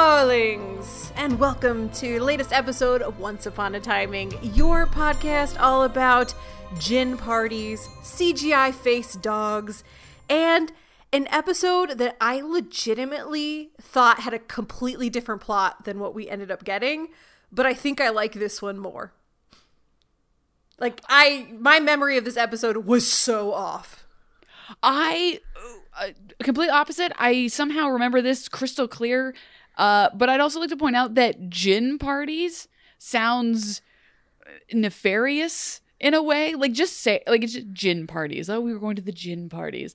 Darlings, and welcome to the latest episode of Once Upon a Timing, your podcast all about gin parties, CGI face dogs, and an episode that I legitimately thought had a completely different plot than what we ended up getting, but I think I like this one more. Like I my memory of this episode was so off. I uh, complete opposite. I somehow remember this crystal clear. Uh, but I'd also like to point out that gin parties sounds nefarious in a way. Like just say like it's just gin parties. Oh, we were going to the gin parties.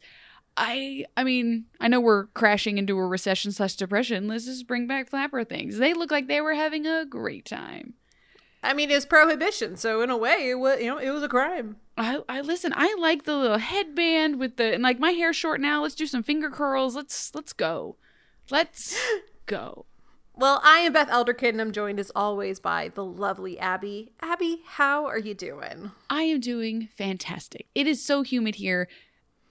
I I mean, I know we're crashing into a recession slash depression. Let's just bring back flapper things. They look like they were having a great time. I mean, it's prohibition, so in a way, it was you know it was a crime. I, I listen. I like the little headband with the and like my hair's short now. Let's do some finger curls. Let's let's go. Let's go. Well, I am Beth Elderkin, and I'm joined as always by the lovely Abby. Abby, how are you doing? I am doing fantastic. It is so humid here.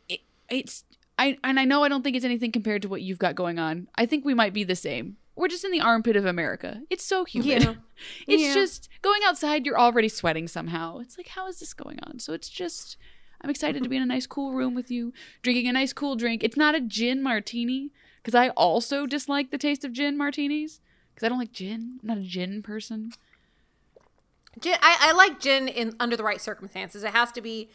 It, it's I and I know I don't think it's anything compared to what you've got going on. I think we might be the same. We're just in the armpit of America. It's so humid. Yeah. it's Yeah. just going outside. You're already sweating somehow. It's like how is this going on? So it's just I'm excited to be in a nice cool room with you, drinking a nice cool drink. It's not a gin martini because I also dislike the taste of gin martinis because I don't like gin. I'm not a gin person. Gin, I, I like gin in under the right circumstances. It has to be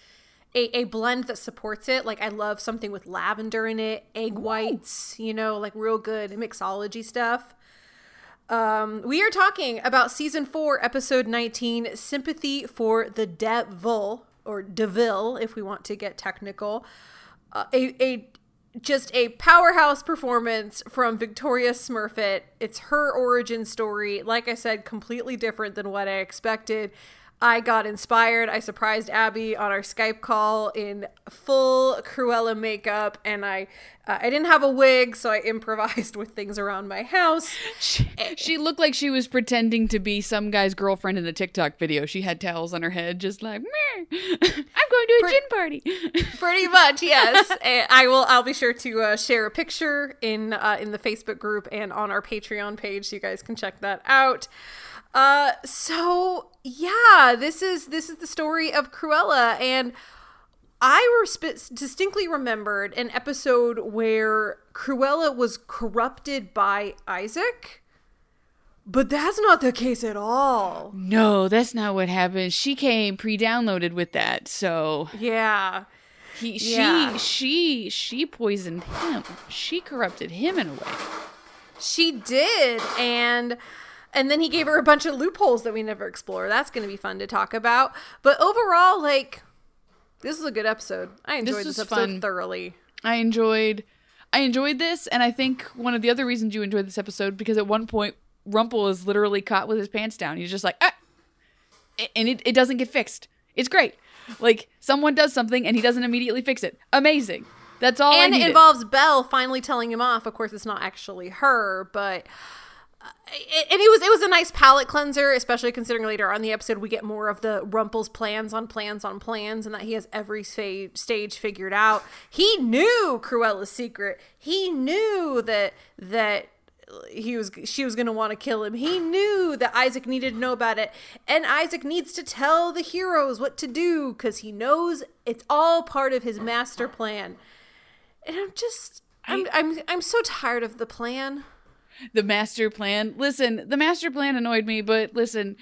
a, a blend that supports it. Like I love something with lavender in it, egg whites, you know, like real good mixology stuff. Um, we are talking about season four, episode 19, Sympathy for the Devil, or De Vil, if we want to get technical. Uh, a, a just a powerhouse performance from Victoria Smurfit. It's her origin story. Like I said, completely different than what I expected. I got inspired. I surprised Abby on our Skype call in full Cruella makeup, and I uh, I didn't have a wig, so I improvised with things around my house. She, she looked like she was pretending to be some guy's girlfriend in a TikTok video. She had towels on her head, just like, "Meh, I'm going to a gin party. Pretty much, yes. and I will. I'll be sure to uh, share a picture in uh, in the Facebook group and on our Patreon page, so you guys can check that out. Uh, so yeah, this is this is the story of Cruella, and I resp- distinctly remembered an episode where Cruella was corrupted by Isaac. But that's not the case at all. no, that's not what happened. She came pre-downloaded with that, so Yeah. he, she, Yeah. she, she poisoned him. She corrupted him in a way. She did, and and then he gave her a bunch of loopholes that we never explore. That's going to be fun to talk about. But overall, like this is a good episode. I enjoyed this, was episode fun. thoroughly. I enjoyed I enjoyed this and I think one of the other reasons you enjoyed this episode because at one point Rumple is literally caught with his pants down. He's just like ah! and it, it doesn't get fixed. It's great. Like someone does something and he doesn't immediately fix it. Amazing. That's all and it involves Belle finally telling him off. Of course, it's not actually her, but and it was it was a nice palate cleanser, especially considering later on the episode we get more of the Rumple's plans on plans on plans, and that he has every sta- stage figured out. He knew Cruella's secret. He knew that that he was she was going to want to kill him. He knew that Isaac needed to know about it, and Isaac needs to tell the heroes what to do cuz he knows it's all part of his master plan. And I'm just I'm I'm I'm so tired of the plan. The master plan. Listen, the master plan annoyed me, but listen,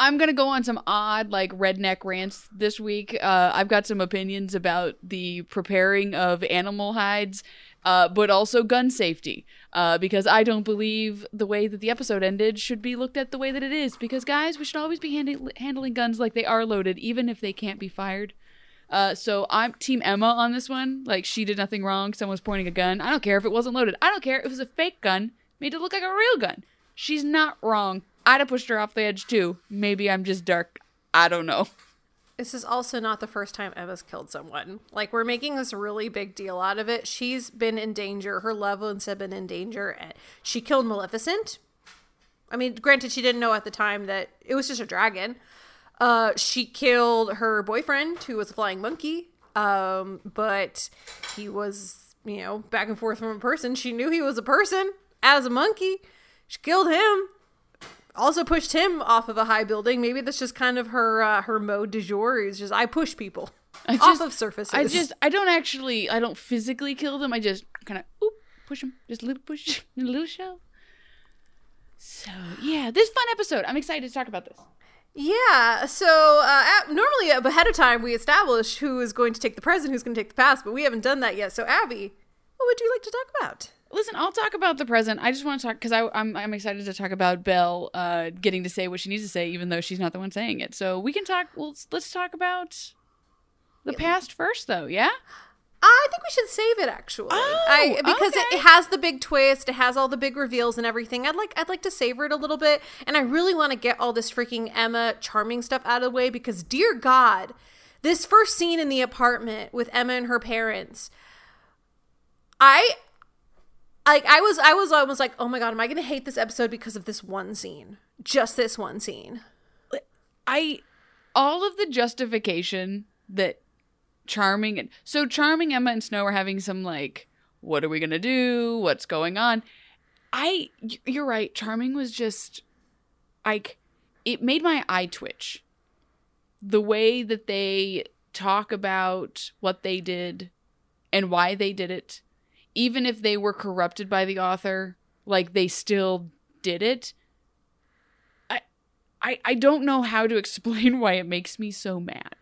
I'm gonna go on some odd like redneck rants this week. Uh, I've got some opinions about the preparing of animal hides, uh, but also gun safety. Uh, because I don't believe the way that the episode ended should be looked at the way that it is. Because guys, we should always be handi- handling guns like they are loaded, even if they can't be fired. Uh, so I'm Team Emma on this one. Like she did nothing wrong. Someone was pointing a gun. I don't care if it wasn't loaded. I don't care it was a fake gun, made to look like a real gun. She's not wrong. I'd have pushed her off the edge too. Maybe I'm just dark. I don't know. This is also not the first time Emma's killed someone. Like we're making this really big deal out of it. She's been in danger. Her loved ones have been in danger. She killed Maleficent. I mean, granted, she didn't know at the time that it was just a dragon. Uh, she killed her boyfriend, who was a flying monkey. Um, but he was, you know, back and forth from a person. She knew he was a person as a monkey. She killed him. Also pushed him off of a high building. Maybe that's just kind of her uh, her mode du jour. Is just I push people I off just, of surfaces. I just, I don't actually, I don't physically kill them. I just kind of, oop, push them, just a little push, a little shove. So yeah, this fun episode. I'm excited to talk about this. Yeah. So uh, at, normally ahead of time we establish who is going to take the present, who's going to take the past, but we haven't done that yet. So Abby, what would you like to talk about? Listen, I'll talk about the present. I just want to talk because I'm I'm excited to talk about Belle uh, getting to say what she needs to say, even though she's not the one saying it. So we can talk. Well, let's- let's talk about the past first, though. Yeah. I think we should save it actually. Oh, I, because it, it has the big twist, it has all the big reveals and everything. I'd like I'd like to savor it a little bit, and I really want to get all this freaking Emma charming stuff out of the way because dear God, this first scene in the apartment with Emma and her parents, I like I was I was almost like, oh my god, am I gonna hate this episode because of this one scene? Just this one scene. I all of the justification that charming and so charming Emma and Snow are having some like what are we to do? What's going on? I you're right. Charming was just like it made my eye twitch. The way that they talk about what they did and why they did it, even if they were corrupted by the author, like they still did it. I I, I don't know how to explain why it makes me so mad.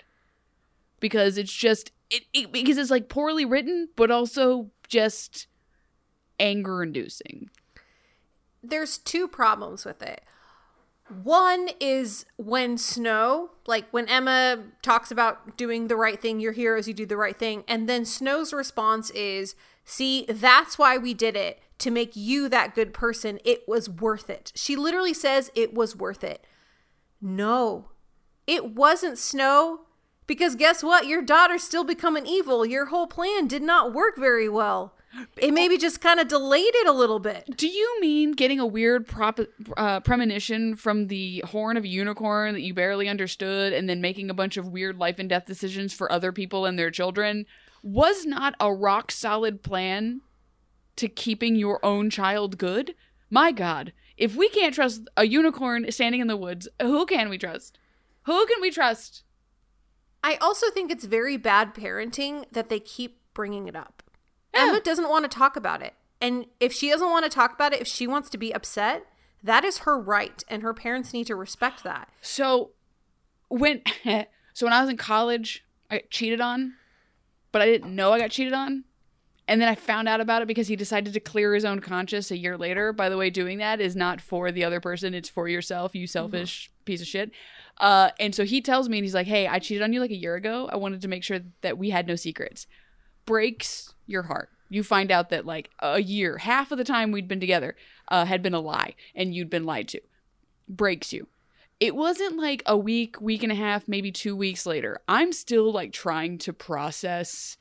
Because it's just it, it because it's like poorly written, but also just anger inducing. there's two problems with it. One is when Snow, like when Emma talks about doing the right thing, your heroes, you do the right thing. And then Snow's response is, see, that's why we did it, to make you that good person. It was worth it. She literally says it was worth it. No, it wasn't Snow. Because guess what? Your daughter's still becoming evil. Your whole plan did not work very well. It maybe just kind of delayed it a little bit. Do you mean getting a weird prop, uh, premonition from the horn of a unicorn that you barely understood and then making a bunch of weird life and death decisions for other people and their children was not a rock solid plan to keeping your own child good? My God, if we can't trust a unicorn standing in the woods, who can we trust? Who can we trust? I also think it's very bad parenting that they keep bringing it up. Yeah. Emma doesn't want to talk about it. And if she doesn't want to talk about it, if she wants to be upset, that is her right. And her parents need to respect that. So when so when I was in college, I got cheated on, but I didn't know I got cheated on. And then I found out about it because he decided to clear his own conscience a year later. By the way, doing that is not for the other person, it's for yourself, you selfish piece of shit. Uh, and so he tells me, and he's like, Hey, I cheated on you like a year ago. I wanted to make sure that we had no secrets. Breaks your heart. You find out that like a year, half of the time we'd been together, uh, had been a lie, and you'd been lied to. Breaks you it wasn't like a week, week and a half, maybe two weeks later. I'm still like trying to process,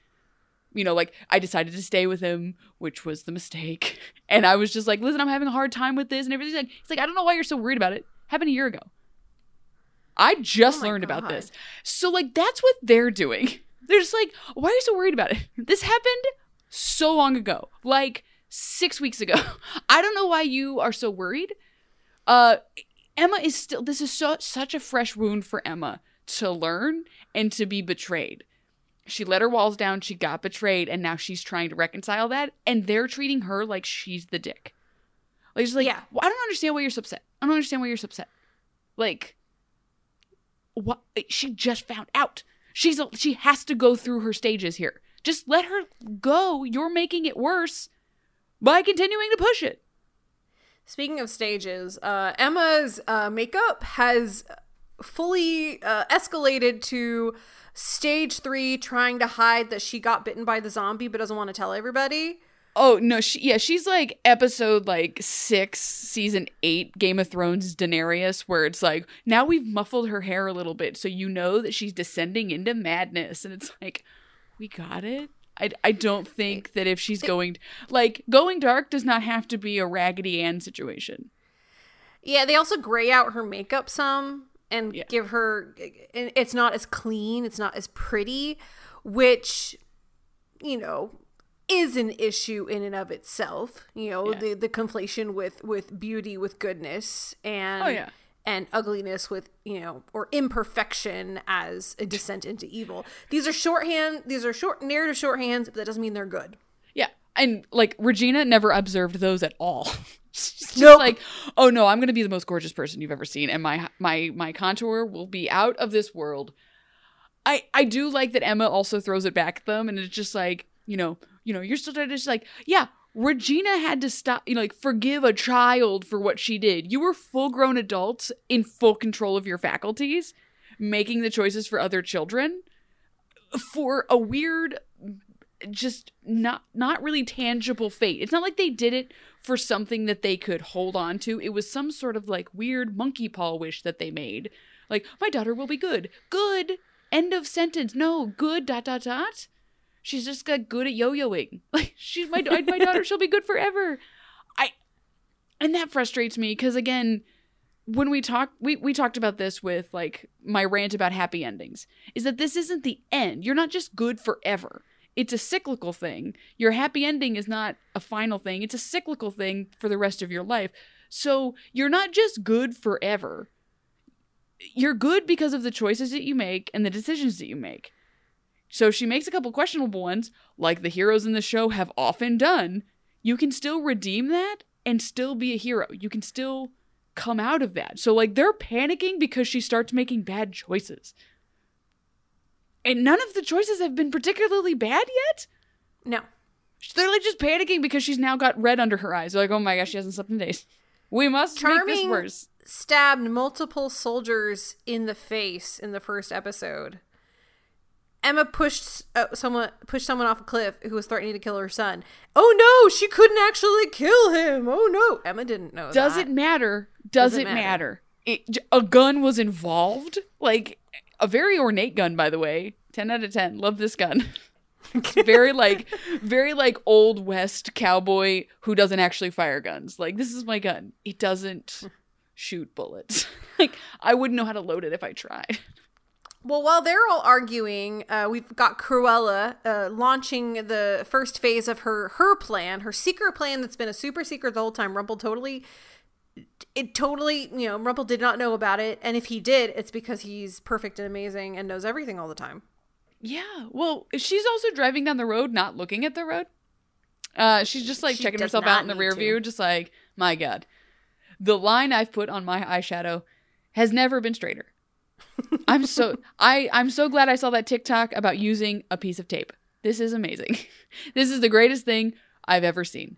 you know, like I decided to stay with him, which was the mistake. And I was just like, listen, I'm having a hard time with this and everything's like, he's like, I don't know why you're so worried about it. Happened a year ago. I just Oh learned about this. So like that's what they're doing. They're just like, why are you so worried about it? This happened so long ago. Like six weeks ago. I don't know why you are so worried. Uh, Emma is still. This is so such a fresh wound for Emma to learn and to be betrayed. She let her walls down. She got betrayed, and now she's trying to reconcile that. And they're treating her like she's the dick. Like, she's like, Yeah. "Well, I don't understand why you're so upset. I don't understand why you're so upset. Like, what? She just found out. She's a, she has to go through her stages here. Just let her go. You're making it worse by continuing to push it. Speaking of stages, uh, Emma's uh, makeup has fully uh, escalated to stage three, trying to hide that she got bitten by the zombie but doesn't want to tell everybody. Oh no, she yeah, she's like episode like six, season eight, Game of Thrones Daenerys, where it's like now we've muffled her hair a little bit, so you know that she's descending into madness, and it's like, we got it. I, I don't think that if she's going like going dark does not have to be a Raggedy Ann situation. Yeah, they also gray out her makeup some and Yeah. give her. It's not as clean. It's not as pretty, which, you know, is an issue in and of itself. You know, Yeah. the the conflation with with beauty with goodness and Oh, yeah. and ugliness with you know or imperfection as a descent into evil. These are shorthand. These are short narrative shorthands, but that doesn't mean they're good. Yeah, and like Regina never observed those at all. She's just Nope. like, oh no, I'm gonna be the most gorgeous person you've ever seen, and my my my contour will be out of this world. I I do like that Emma also throws it back at them, and it's just like you know you know you're still trying to just like yeah. Regina had to stop, you know, like forgive a child for what she did. You were full grown adults in full control of your faculties, making the choices for other children for a weird just not not really tangible fate. It's not like they did it for something that they could hold on to. It was some sort of like weird monkey paw wish that they made. Like my daughter will be good. Good. End of sentence. No, good dot dot dot. She's just got good at yo-yoing. Like she's my my daughter. She'll be good forever. I and that frustrates me because again when we talk we, we talked about this with like my rant about happy endings is that this isn't the end. You're not just good forever. It's a cyclical thing. Your happy ending is not a final thing. It's a cyclical thing for the rest of your life. So you're not just good forever. You're good because of the choices that you make and the decisions that you make so she makes a couple questionable ones like the heroes in the show have often done you can still redeem that and still be a hero you can still come out of that. So like they're panicking because she starts making bad choices. And none of the choices have been particularly bad yet. No. They're like just panicking because she's now got red under her eyes. They're like, oh my gosh, she hasn't slept in days. We must make this Charming worse. stabbed multiple soldiers in the face in the first episode. Emma pushed uh, someone pushed someone off a cliff who was threatening to kill her son. Oh no, she couldn't actually kill him. Oh no, Emma didn't know. Does that. it matter? Does Doesn't it matter? matter. It, a gun was involved. Like a very ornate gun, by the way. Ten out of ten. Love this gun. It's very like, very like old west cowboy who doesn't actually fire guns. Like this is my gun. It doesn't shoot bullets. like I wouldn't know how to load it if I tried. Well, while they're all arguing, uh, we've got Cruella uh, launching the first phase of her her plan, her secret plan that's been a super secret the whole time. Rumple totally, it totally, you know, Rumple did not know about it, and if he did, it's because he's perfect and amazing and knows everything all the time. Yeah. Well, she's also driving down the road, not looking at the road. Uh, she's just like She checking herself out in the rear to. view, just like, my God. The line I've put on my eyeshadow has never been straighter. I'm so I I'm so glad I saw that TikTok about using a piece of tape. This is amazing. This is the greatest thing I've ever seen.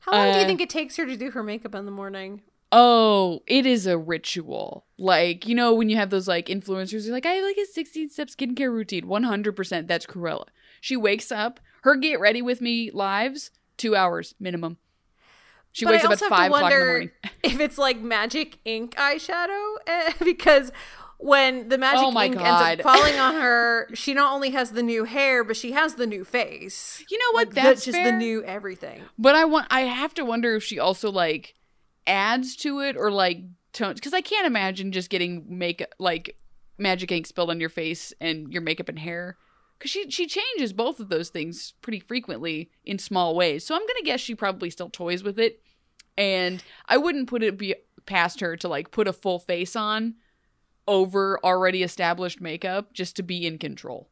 How long do you Uh, think it takes her to do her makeup in the morning? Oh, it is a ritual. Like, you know, when you have those like influencers who are like, I have like a 16 step skincare routine. 100% that's Cruella. She wakes up, her get ready with me lives, two hours minimum. She But wakes I up at five to o'clock in the morning. if it's like magic ink eyeshadow eh, because when the magic Oh my ink God. ends up falling on her, she not only has the new hair, but she has the new face. You know what? Like, That's just fair. the new everything. But I want I have to wonder if she also like adds to it or like tones because I can't imagine just getting make like magic ink spilled on your face and your makeup and hair because she she changes both of those things pretty frequently in small ways. So I'm gonna guess she probably still toys with it, and I wouldn't put it be past her to like put a full face on over already established makeup just to be in control.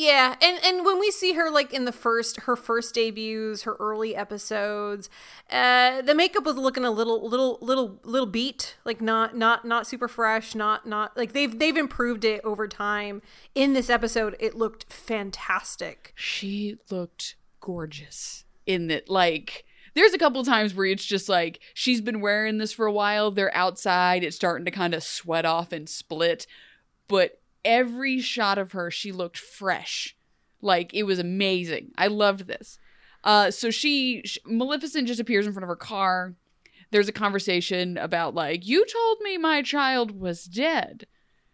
Yeah, and and when we see her like in the first her first debuts, her early episodes, uh the makeup was looking a little little little little beat, like not not not super fresh, not not like they've they've improved it over time. In this episode, it looked fantastic. She looked gorgeous in it like there's a couple times where it's just like she's been wearing this for a while, they're outside, it's starting to kind of sweat off and split, but every shot of her, she looked fresh. Like it was amazing. I loved this. Uh, so she, sh Maleficent just appears in front of her car. There's a conversation about like, you told me my child was dead,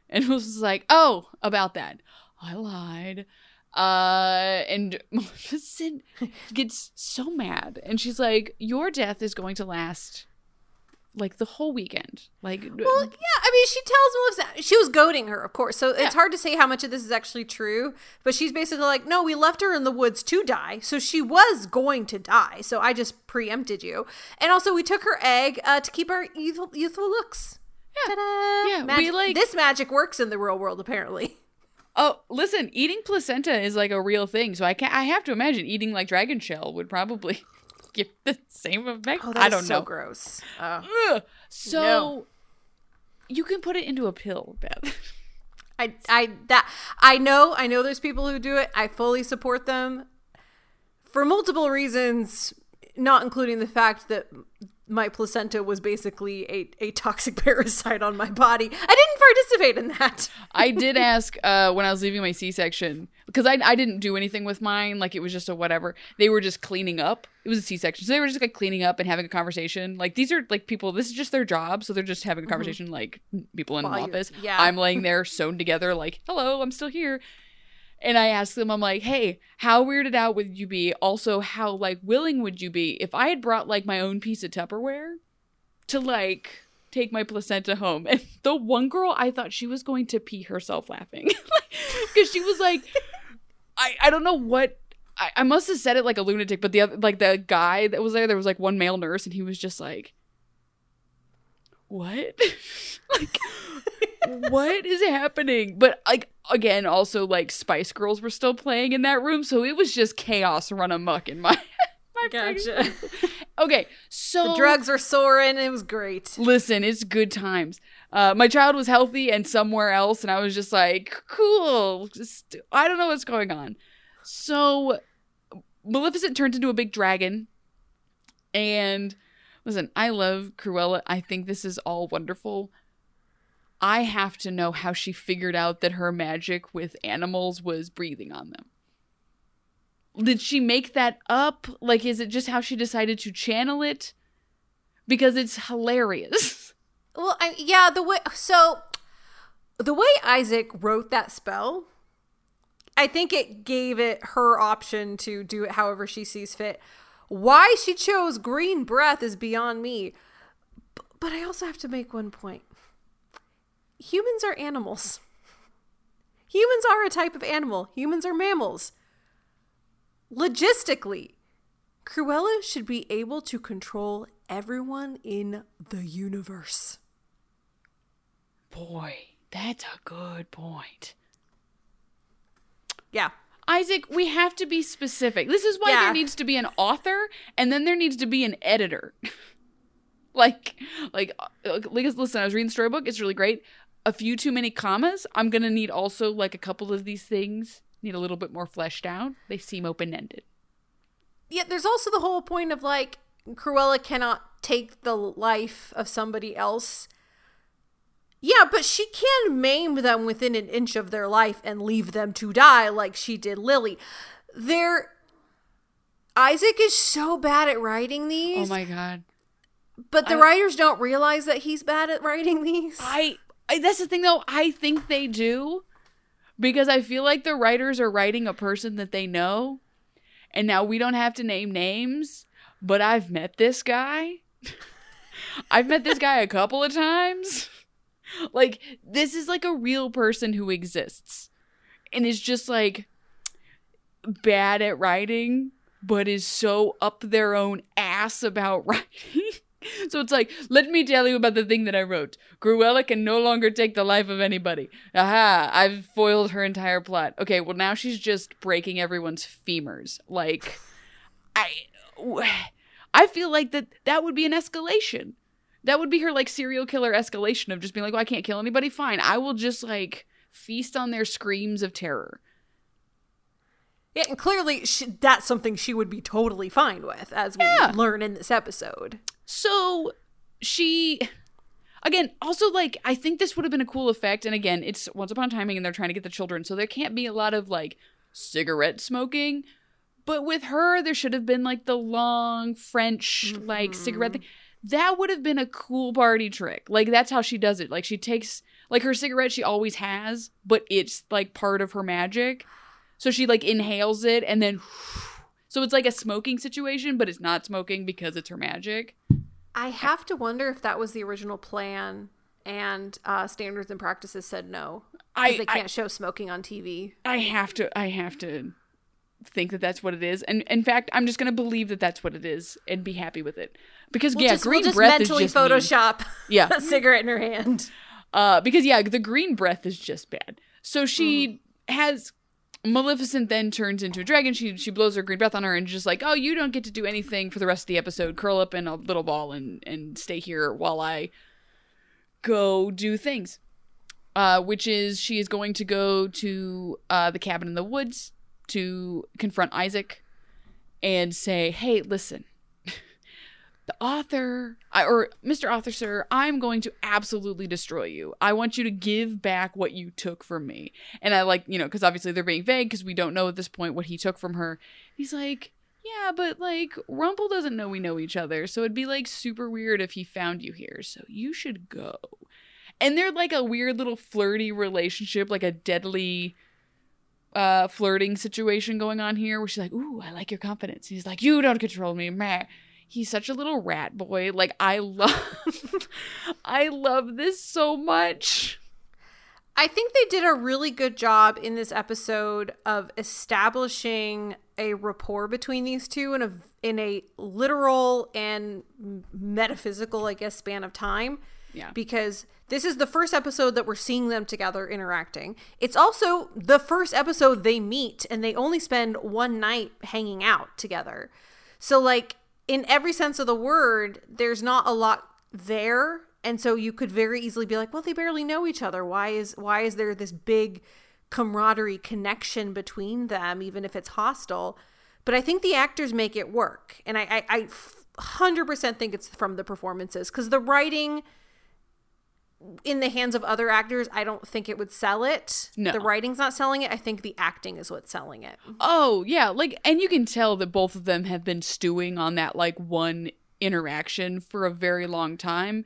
and was like, oh, about that. I lied. Uh, and Maleficent gets so mad, and she's like, your death is going to last like the whole weekend. Like, well, yeah. I mean, she tells Maleficent she was goading her, of course. So it's hard to say how much of this is actually true. But she's basically like, "No, we left her in the woods to die, so she was going to die. So I just preempted you, and also we took her egg uh, to keep our youthful, youthful looks." Yeah, Ta-da! yeah. Magic- we like this magic works in the real world, apparently. Oh, listen, eating placenta is like a real thing. So I can I have to imagine eating like dragon shell would probably give the same effect. Oh, I that's don't so know. gross. So No. you can put it into a pill, Beth. I, I that I know I know there's people who do it. I fully support them for multiple reasons, not including the fact that my placenta was basically a, a toxic parasite on my body. I didn't participate in that. I did ask uh, when I was leaving my C-section because I I didn't do anything with mine. Like it was just a whatever. They were just cleaning up. It was a C-section, so they were just like cleaning up and having a conversation. Like these are like people. This is just their job, so they're just having a conversation. Like people in an Mm-hmm. While office. yeah. I'm laying there sewn together. Like hello, I'm still here. And I asked them, I'm like, hey, how weirded out would you be? Also, how like willing would you be if I had brought like my own piece of Tupperware to like take my placenta home? And the one girl, I thought she was going to pee herself laughing because she was like, I I don't know what. I, I must have said it like a lunatic, but the other, like the guy that was there, there was like one male nurse, and he was just like, "What? like, what is happening?" But like again, also like Spice Girls were still playing in that room, so it was just chaos run amok in my. my Gotcha. Okay, so The drugs were soaring. It was great. Listen, it's good times. Uh, my child was healthy and somewhere else, and I was just like, cool. Just, I don't know what's going on. So, Maleficent turns into a big dragon. And listen, I love Cruella. I think this is all wonderful. I have to know how she figured out that her magic with animals was breathing on them. Did she make that up? Like, is it just how she decided to channel it? Because it's hilarious. Well, I, yeah, the way so the way Isaac wrote that spell, I think it gave it her option to do it however she sees fit. Why she chose green breath is beyond me. B- But I also have to make one point. Humans are animals. Humans are a type of animal. Humans are mammals. Logistically, Cruella should be able to control everyone in the universe. Boy, that's a good point. Yeah. Isaac, we have to be specific. This is why Yeah. there needs to be an author and then there needs to be an editor. like, like, uh, like, listen, I was reading the storybook. It's really great. A few too many commas. I'm gonna need also like a couple of these things need a little bit more fleshed out. They seem open ended. Yeah, there's also the whole point of like Cruella cannot take the life of somebody else. Yeah, but she can maim them within an inch of their life and leave them to die like she did Lily. There Isaac is so bad at writing these, Oh my god. but the writers don't realize that he's bad at writing these. I, I that's the thing though. I think they do because I feel like the writers are writing a person that they know, and now we don't have to name names. But I've met this guy. I've met this guy a couple of times. Like this is like a real person who exists. and is just like bad at writing, but is so up their own ass about writing. So it's like, let me tell you about the thing that I wrote. Cruella can no longer take the life of anybody. Aha, I've foiled her entire plot. Okay, well now she's just breaking everyone's femurs. Like I I feel like that that would be an escalation. That would be her like serial killer escalation of just being like, well, I can't kill anybody. Fine. I will just like feast on their screams of terror. Yeah, and clearly she, that's something she would be totally fine with, as we Yeah. learn in this episode. So she again, also like I think this would have been a cool effect. And again, it's once upon a timing and they're trying to get the children, so there can't be a lot of like cigarette smoking. But with her, there should have been like the long French like cigarette mm-hmm. thing. That would have been a cool party trick. Like that's how she does it. Like she takes like her cigarette she always has, but it's like part of her magic. So she like inhales it and then so it's like a smoking situation, but it's not smoking because it's her magic. I have to wonder if that was the original plan and uh, standards and practices said no. I- they can't show smoking on TV. I have to I have to think that that's what it is. And in fact, I'm just going to believe that that's what it is and be happy with it. Because We'll yeah, just, green we'll just breath mentally is just. Photoshop Yeah. a cigarette in her hand. Uh because yeah, the green breath is just bad. So she Mm-hmm. has Maleficent then turns into a dragon. She she blows her green breath on her and just like, "Oh, you don't get to do anything for the rest of the episode. Curl up in a little ball and and stay here while I go do things." Uh, which is she is going to go to uh, the cabin in the woods to confront Isaac and say, "Hey, listen, the author or Mr. Author Sir, I'm going to absolutely destroy you. I want you to give back what you took from me." And I like, you know, because obviously they're being vague because we don't know at this point what he took from her. He's like. Yeah, but like Rumple doesn't know we know each other, so it'd be like super weird if he found you here. So you should go. And they're like a weird little flirty relationship, like a deadly uh flirting situation going on here where she's like, Ooh, I like your confidence. He's like, You don't control me, meh. He's such a little rat boy. Like I love I love this so much. I think they did a really good job in this episode of establishing a rapport between these two in a in a literal and metaphysical, I guess, span of time. Yeah. Because this is the first episode that we're seeing them together interacting. It's also the first episode they meet and they only spend one night hanging out together. So like in every sense of the word, there's not a lot there and so you could very easily be like, well, they barely know each other. Why is why is there this big camaraderie connection between them even if it's hostile? But I think the actors make it work. And I, I, 100% think it's from the performances cuz the writing in the hands of other actors, I don't think it would sell it. No. The writing's not selling it. I think the acting is what's selling it. Oh, yeah, like and you can tell that both of them have been stewing on that like one interaction for a very long time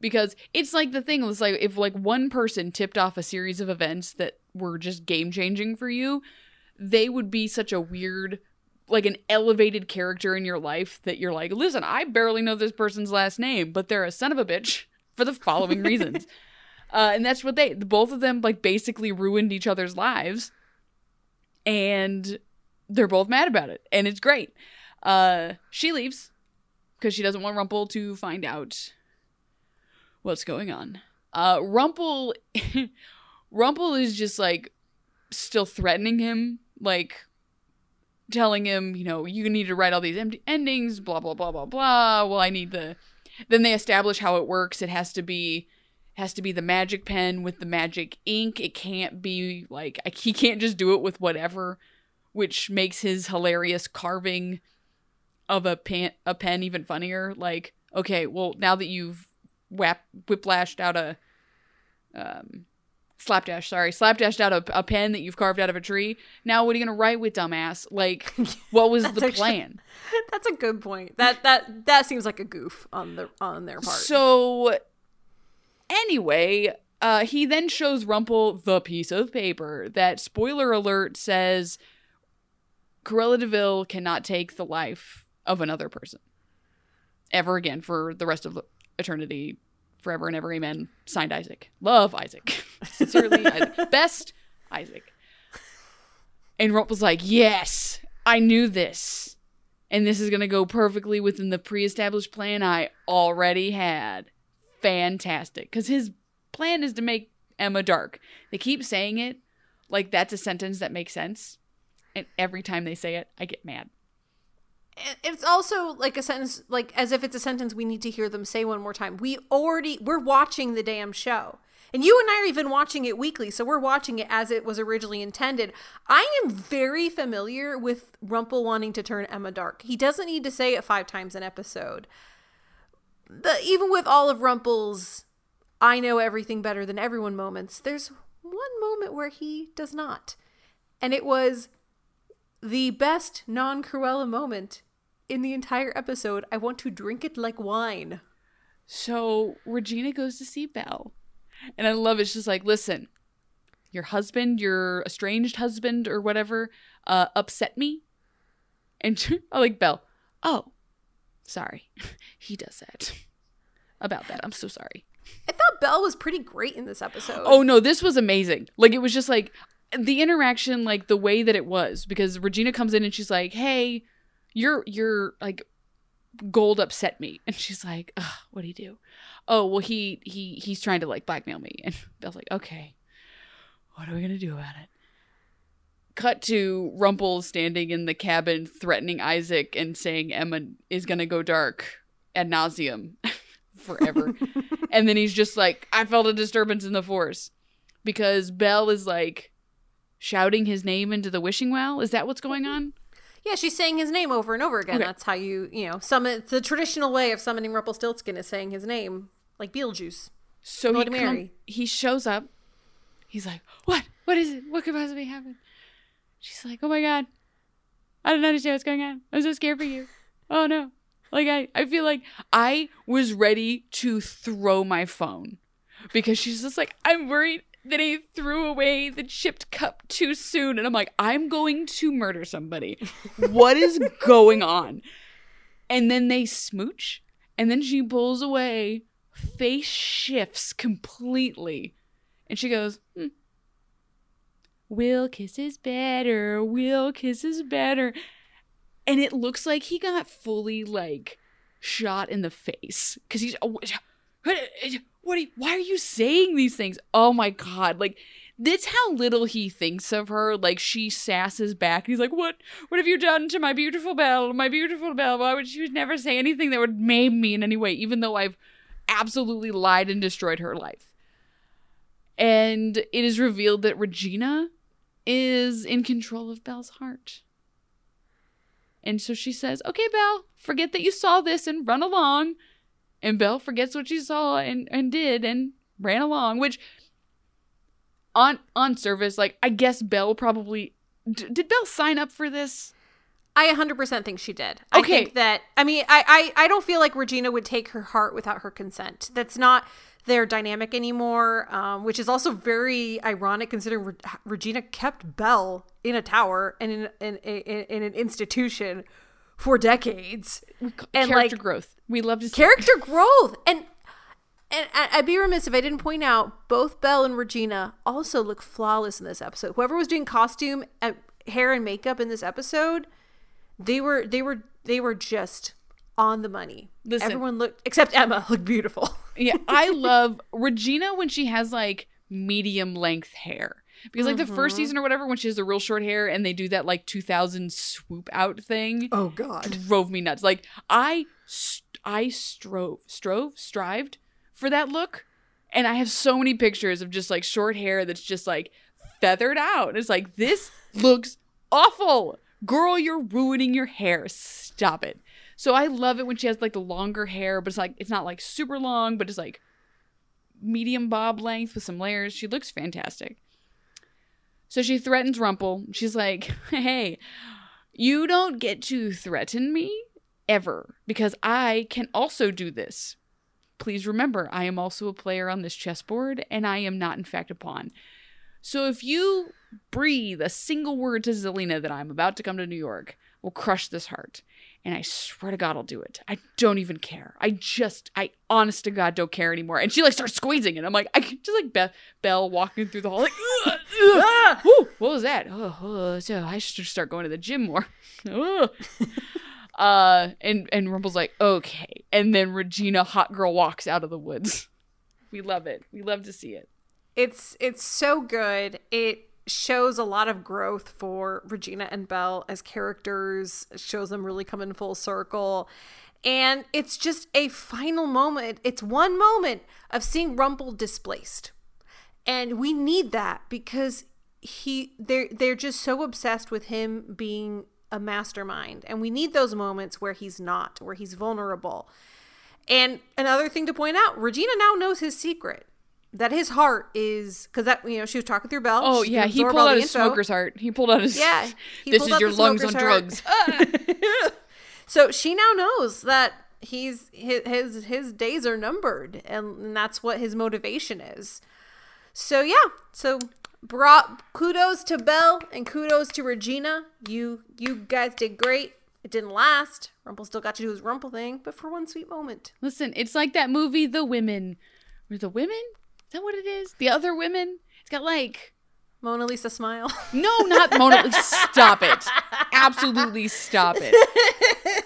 because it's like the thing was like if like one person tipped off a series of events that were just game changing for you, they would be such a weird like an elevated character in your life that you're like, listen, I barely know this person's last name, but they're a son of a bitch for the following reasons. Uh, and that's what they both of them like basically ruined each other's lives. And they're both mad about it. And it's great. Uh she leaves because she doesn't want rumple to find out what's going on. Uh rumple rumple is just like still threatening him like telling him you know you need to write all these empty endings blah blah blah blah blah. Well i need the then they establish how it works. It has to be has to be the magic pen with the magic ink. It can't be like he can't just do it with whatever which makes his hilarious carving of a pen a pen even funnier. Like okay well now that you've whap whiplashed out a um slapdash sorry. Slapdashed out a, a pen that you've carved out of a tree. Now what are you gonna write with dumbass? Like what was the actually- plan? That's a good point. That that that seems like a goof on the on their part. So anyway, uh, he then shows Rumple the piece of paper that, spoiler alert, says Cruella De Vil cannot take the life of another person ever again for the rest of eternity, forever and ever. Amen. Signed Isaac. Love Isaac. Sincerely, Isaac. Best Isaac. And Rumpel's like, Yes, I knew this. And this is going to go perfectly within the pre established plan I already had. Fantastic. Because his plan is to make Emma dark. They keep saying it like that's a sentence that makes sense. And every time they say it, I get mad. It's also like a sentence, like as if it's a sentence we need to hear them say one more time. We already, we're watching the damn show. And you and I are even watching it weekly, so we're watching it as it was originally intended. I am very familiar with Rumpel wanting to turn Emma dark. He doesn't need to say it five times an episode. The, even with all of Rumpel's I know everything better than everyone moments, there's one moment where he does not. And it was the best non Cruella moment in the entire episode. I want to drink it like wine. So Regina goes to see Belle. And I love it. She's like, listen, your husband, your estranged husband or whatever, uh, upset me. And she- I like Belle. Oh, sorry. he does that. About that. I'm so sorry. I thought Belle was pretty great in this episode. Oh no, this was amazing. Like it was just like the interaction, like the way that it was, because Regina comes in and she's like, "Hey, your your like gold upset me," and she's like, Ugh, "What do you do?" Oh well, he he he's trying to like blackmail me, and Belle's like, "Okay, what are we gonna do about it?" Cut to Rumpel standing in the cabin, threatening Isaac and saying Emma is gonna go dark ad nauseum forever. and then he's just like, I felt a disturbance in the force. Because Belle is like shouting his name into the wishing well. Is that what's going on? Yeah, she's saying his name over and over again. Okay. That's how you, you know, summon. It's the traditional way of summoning Rumpelstiltskin is saying his name, like Beetlejuice. So he, come- he shows up. He's like, What? What is it? What could possibly happen? She's like, Oh my God. I don't understand what's going on. I'm so scared for you. Oh no. Like I, I feel like I was ready to throw my phone because she's just like, I'm worried that he threw away the chipped cup too soon. And I'm like, I'm going to murder somebody. What is going on? And then they smooch, and then she pulls away, face shifts completely. And she goes, hmm. Will kisses better, Will kisses better. And it looks like he got fully like shot in the face because he's oh, what are you, why are you saying these things? Oh my god like that's how little he thinks of her. Like she sasses back. He's like what what have you done to my beautiful belle my beautiful belle why would she would never say anything that would maim me in any way even though i've absolutely lied and destroyed her life. And it is revealed that regina is in control of belle's heart. And so she says, Okay, Belle, forget that you saw this and run along. And Belle forgets what she saw and, and did and ran along, which on on service, like I guess Belle probably d- did Belle sign up for this? I 100% think she did. I Okay. think that, I mean, I, I, I don't feel like Regina would take her heart without her consent. That's not their dynamic anymore, um, which is also very ironic considering Re- Regina kept Belle in a tower and in, in, in, in an institution for decades. And Character like, growth. We love to see character growth and and I'd be remiss if I didn't point out both Belle and Regina also look flawless in this episode. Whoever was doing costume, uh, hair, and makeup in this episode, they were they were they were just on the money. Listen. Everyone looked except Emma looked beautiful. yeah, I love Regina when she has like medium length hair. Because like the first season or whatever, when she has the real short hair and they do that like 2000 swoop out thing, Oh God! drove me nuts. Like I, st- I strove, strove, strived for that look, and I have so many pictures of just like short hair that's just like feathered out. And It's like this looks awful, girl. You're ruining your hair. Stop it. So I love it when she has like the longer hair, but it's like it's not like super long, but it's like medium bob length with some layers. She looks fantastic. So she threatens Rumple. She's like, "Hey, you don't get to threaten me ever because I can also do this. Please remember, I am also a player on this chessboard and I am not, in fact, a pawn. So if you breathe a single word to Zelena that I'm about to come to New York, will crush this heart. and I swear to God I'll do it. I don't even care. I just, I honest to God don't care anymore. And she like starts squeezing it. I'm like, I can just like Beth Belle walking through the hall, like, ugh, ugh. Ah! Whew, what was that? Oh, oh, so I should start going to the gym more. Ugh. Uh, and and Rumple's like, okay. And then Regina, hot girl, walks out of the woods. We love it. We love to see it. It's it's so good. It shows a lot of growth for Regina and Belle as characters. It shows them really coming full circle. And it's just a final moment. It's one moment of seeing Rumple displaced. And we need that because he they're they're just so obsessed with him being a mastermind. And we need those moments where he's not, where he's vulnerable. And another thing to point out, Regina now knows his secret. That his heart is because that you know she was talking through Belle. Oh yeah, he pulled out his info. smoker's heart. He pulled out his Yeah, this is your lungs on heart. drugs. So she now knows that he's his his, his days are numbered, and that's what his motivation is. So yeah, so brought kudos to Belle and kudos to Regina. You you guys did great. It didn't last. Rumple still got to do his rumple thing, but for one sweet moment. Listen, it's like that movie, The Women. Were the women? Is that what it is? The other women? It's got like Mona Lisa smile. no, not Mona. Lisa. Stop it! Absolutely stop it.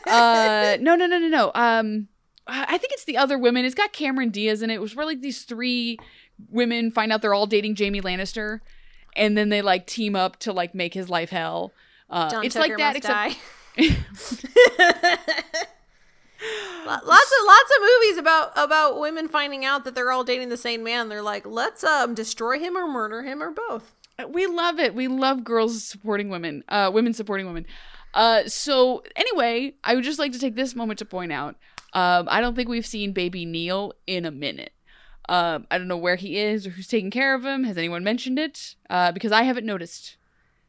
Uh, no, no, no, no, no. Um, I think it's the other women. It's got Cameron Diaz in it. It was where like these three women find out they're all dating Jaime Lannister, and then they like team up to like make his life hell. Uh, John it's Tucker like that, must except die. Lots of lots of movies about about women finding out that they're all dating the same man. They're like, let's um destroy him or murder him or both. we love it. We love girls supporting women, uh, women supporting women. Uh, so anyway, I would just like to take this moment to point out, um, I don't think we've seen baby Neal in a minute. Um, I don't know where he is or who's taking care of him. Has anyone mentioned it? Uh, because I haven't noticed.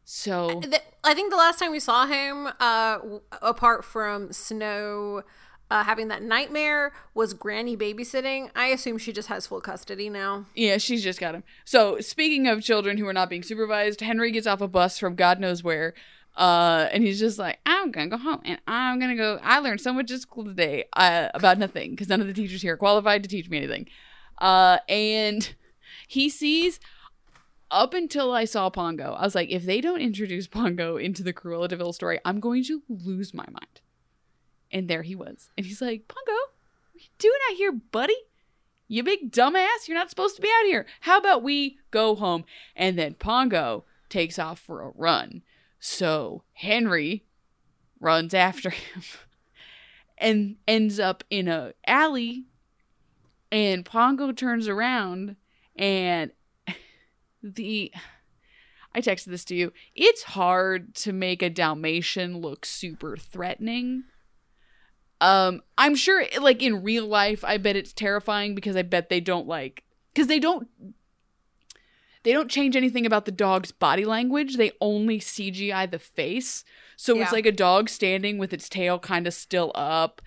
So I think the last time we saw him, uh, apart from Snow uh, having that nightmare, was Granny babysitting. I assume she just has full custody now. yeah, she's just got him. So speaking of children who are not being supervised, Henry gets off a bus from God knows where. Uh, and he's just like, I'm gonna go home and I'm gonna go. I learned so much at school today uh, about nothing because none of the teachers here are qualified to teach me anything. Uh, and he sees up until I saw Pongo, I was like, if they don't introduce Pongo into the Cruella De Vil story, I'm going to lose my mind. And there he was. And he's like, Pongo, what are you doing out here, buddy? You big dumbass, you're not supposed to be out here. How about we go home? And then Pongo takes off for a run. So Henry runs after him and ends up in a alley and Pongo turns around and the I texted this to you. It's hard to make a Dalmatian look super threatening. Um, I'm sure, like in real life, I bet it's terrifying because I bet they don't like because they don't they don't change anything about the dog's body language. They only CGI the face, so it's like a dog standing with its tail kind of still up,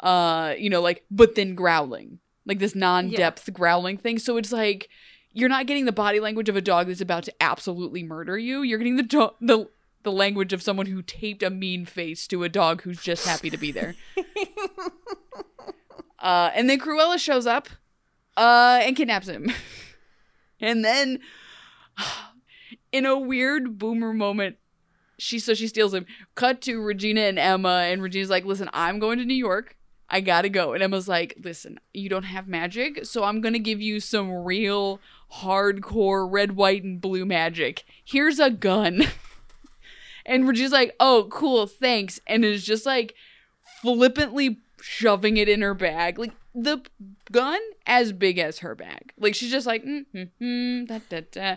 uh, you know, like but then growling, like this non-depth growling thing. So it's like you're not getting the body language of a dog that's about to absolutely murder you. You're getting the do- the the language of someone who taped a mean face to a dog who's just happy to be there. uh, and then Cruella shows up uh, and kidnaps him. and then, in a weird boomer moment, she so she steals him. Cut to Regina and Emma, and Regina's like, "Listen, I'm going to New York. I gotta go." And Emma's like, "Listen, you don't have magic, so I'm gonna give you some real hardcore red, white, and blue magic. Here's a gun." and Regina's like, "Oh, cool, thanks," and is just like flippantly shoving it in her bag, like the gun as big as her bag. Like she's just like, mm, mm, mm, da, da, da.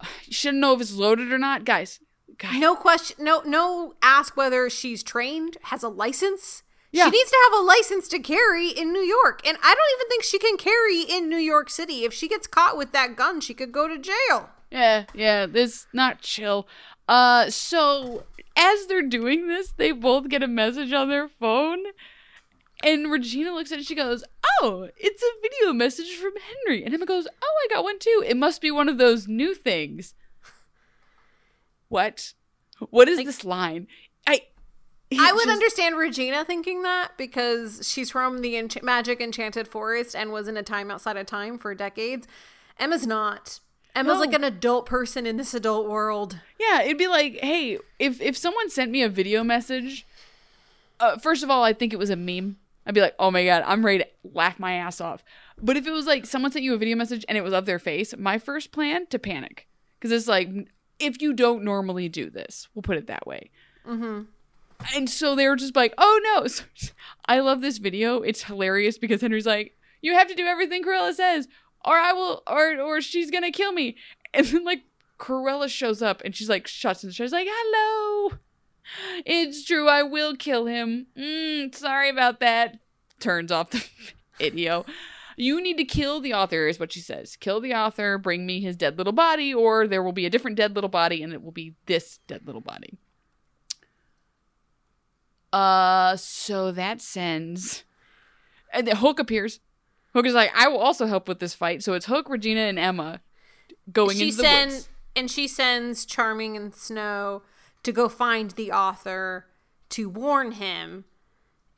You shouldn't know if it's loaded or not, guys. guys No question. No, no. Ask whether she's trained, has a license. Yeah. She needs to have a license to carry in New York, and I don't even think she can carry in New York City. If she gets caught with that gun, she could go to jail. Yeah, yeah, this not chill. Uh so as they're doing this, they both get a message on their phone. And Regina looks at it, and she goes, Oh, it's a video message from Henry. And Emma goes, Oh, I got one too. It must be one of those new things. What? What is this line? I I would just- understand Regina thinking that because she's from the ench- magic enchanted forest and was in a time outside of time for decades. Emma's not. Emma's No. like an adult person in this adult world. Yeah, it'd be like, hey, if if someone sent me a video message, uh, first of all, I think it was a meme. I'd be like, oh my god, I'm ready to laugh my ass off. But if it was like someone sent you a video message and it was of their face, my first plan to panic because it's like if you don't normally do this, we'll put it that way. Mm-hmm. And so they were just like, oh no. I love this video. It's hilarious because Henry's like, you have to do everything Cruella says, or I will, or or she's gonna kill me. And then like Cruella shows up and she's like shuts and she's like, hello. It's true, I will kill him. Mm, sorry about that. Turns off the video. You need to kill the author, is what she says. Kill the author, bring me his dead little body, or there will be a different dead little body, and it will be this dead little body. Uh, so that sends. And then Hook appears. Hook is like, I will also help with this fight. So it's Hook, Regina, and Emma going she into the sends woods. and she sends Charming and Snow to go find the author to warn him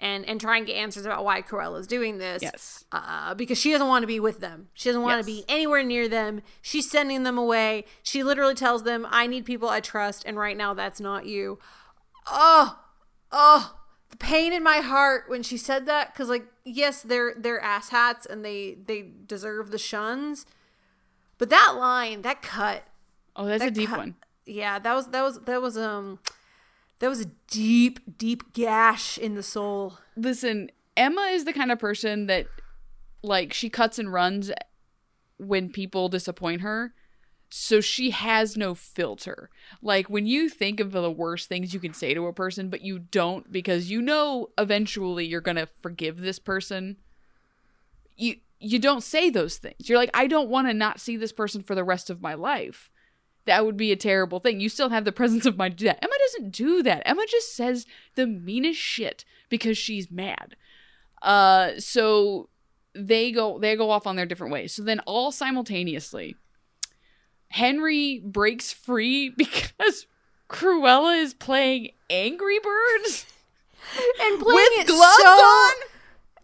and and try and get answers about why Cruella's doing this. Yes. Uh, because she doesn't want to be with them. She doesn't want Yes. to be anywhere near them. She's sending them away. She literally tells them, "I need people I trust, and right now that's not you." Oh, oh, the pain in my heart when she said that because, like, yes, they're they're asshats and they they deserve the shuns, but that line, that cut, Oh, that's a deep cut- one. Yeah, that was that was that was um that was a deep deep gash in the soul. Listen, Emma is the kind of person that, like, she cuts and runs when people disappoint her. So she has no filter. Like, when you think of the worst things you can say to a person, but you don't because you know eventually you're going to forgive this person, you. You don't say those things. You're like, I don't want to not see this person for the rest of my life. That would be a terrible thing. You still have the presence of mind to do that. Emma doesn't do that. Emma just says the meanest shit because she's mad. Uh, so they go they go off on their different ways. So then all simultaneously, Henry breaks free because Cruella is playing Angry Birds And playing with it gloves so, on.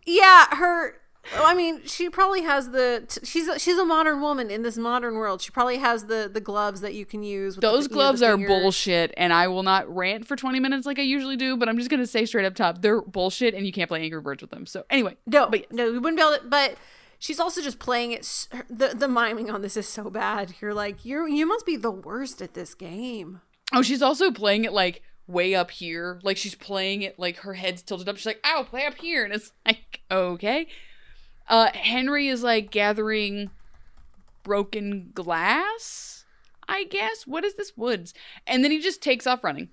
Yeah, her. I mean, she probably has the. She's a, she's a modern woman in this modern world. She probably has the the gloves that you can use. With the- Those you know, gloves are bullshit, and I will not rant for 20 minutes like I usually do, but I'm just gonna say straight up top, they're bullshit, and you can't play Angry Birds with them. So anyway, No, but no, we wouldn't be able to. But she's also just playing it. The the miming on this is so bad. You're like, you're you must be the worst at this game. Oh, she's also playing it like way up here. Like she's playing it like her head's tilted up. She's like, "Ow, play up here," and it's like, okay. Uh, Henry is like gathering broken glass. I guess. What is this woods? And then he just takes off running.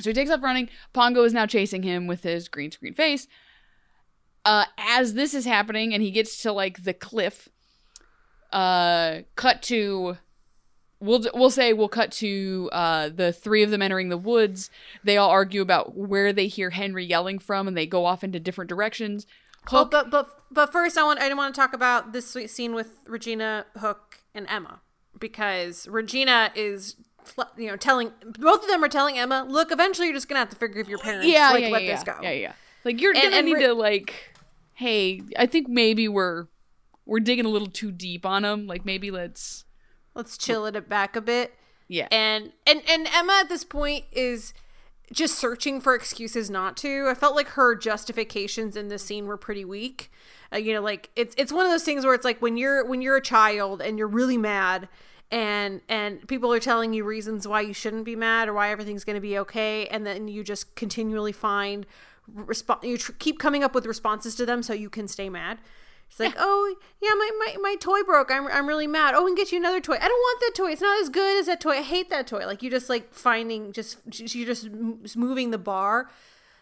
So he takes off running. Pongo is now chasing him with his green screen face. Uh, as this is happening, and he gets to like the cliff. Uh, cut to we'll we'll say we'll cut to uh the three of them entering the woods. They all argue about where they hear Henry yelling from, and they go off into different directions. Oh, but but but first, I want I want to talk about this sweet scene with Regina, Hook, and Emma because Regina is. You know, telling both of them are telling Emma, "Look, eventually you're just gonna have to figure if your parents yeah, like yeah, let yeah, this yeah. go." yeah, yeah. Like you're And- gonna and need Ri- to like, hey, I think maybe we're we're digging a little too deep on them. Like maybe let's, Let's chill it back a bit. yeah, and and and Emma at this point is just searching for excuses not to. I felt like her justifications in this scene were pretty weak. Uh, you know, like it's it's one of those things where it's like when you're when you're a child and you're really mad and and people are telling you reasons why you shouldn't be mad or why everything's going to be okay and then you just continually find response you tr- keep coming up with responses to them so you can stay mad. It's like, oh yeah, my, my, my toy broke. I'm I'm really mad. Oh, and get you another toy. I don't want that toy. It's not as good as that toy. I hate that toy. Like you just like finding just you're just moving the bar.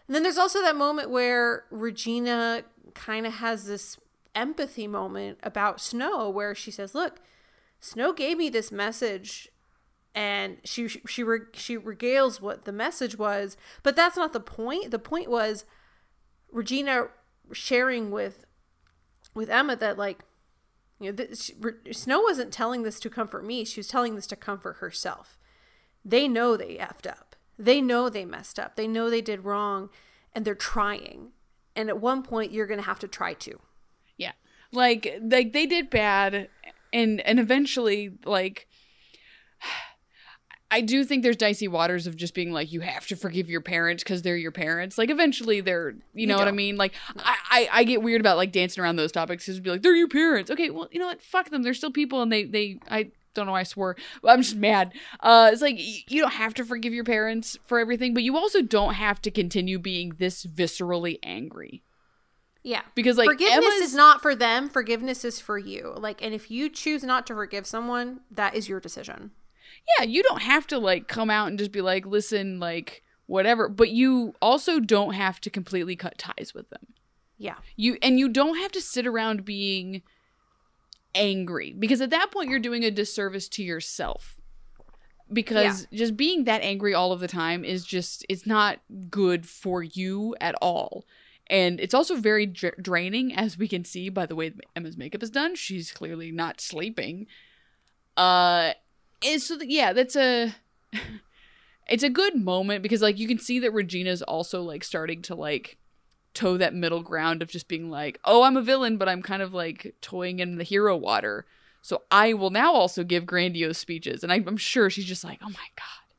And then there's also that moment where Regina kind of has this empathy moment about Snow, where she says, "Look, Snow gave me this message." And she she she regales what the message was, but that's not the point. The point was Regina sharing with with Emma that like you know this, she, Snow wasn't telling this to comfort me she was telling this to comfort herself they know they effed up They know they messed up. They know they did wrong and they're trying. And at one point you're to have to try to Yeah. Like like they did bad and and eventually like I do think there's dicey waters of just being like you have to forgive your parents because they're your parents. Like eventually they're you know what I mean. Like I, I I get weird about like dancing around those topics because be like they're your parents. Okay, well you know what? Fuck them. They're still people and they they I don't know why I swore. But I'm just mad. Uh, it's like y- you don't have to forgive your parents for everything, but you also don't have to continue being this viscerally angry. Yeah. Because, like, forgiveness Emma's- is not for them, forgiveness is for you. Like and if you choose not to forgive someone, that is your decision. Yeah, you don't have to like come out and just be like, listen, like whatever, but you also don't have to completely cut ties with them. Yeah. You and you don't have to sit around being angry because at that point you're doing a disservice to yourself. Because just being that angry all of the time is just it's not good for you at all. And it's also very dra- draining as we can see by the way Emma's makeup is done. She's clearly not sleeping. Uh and so yeah, that's a it's a good moment because like you can see that Regina's also like starting to like toe that middle ground of just being like, "Oh, I'm a villain, but I'm kind of like toying in the hero water." So I will now also give grandiose speeches, and I, I'm sure she's just like, "Oh my god,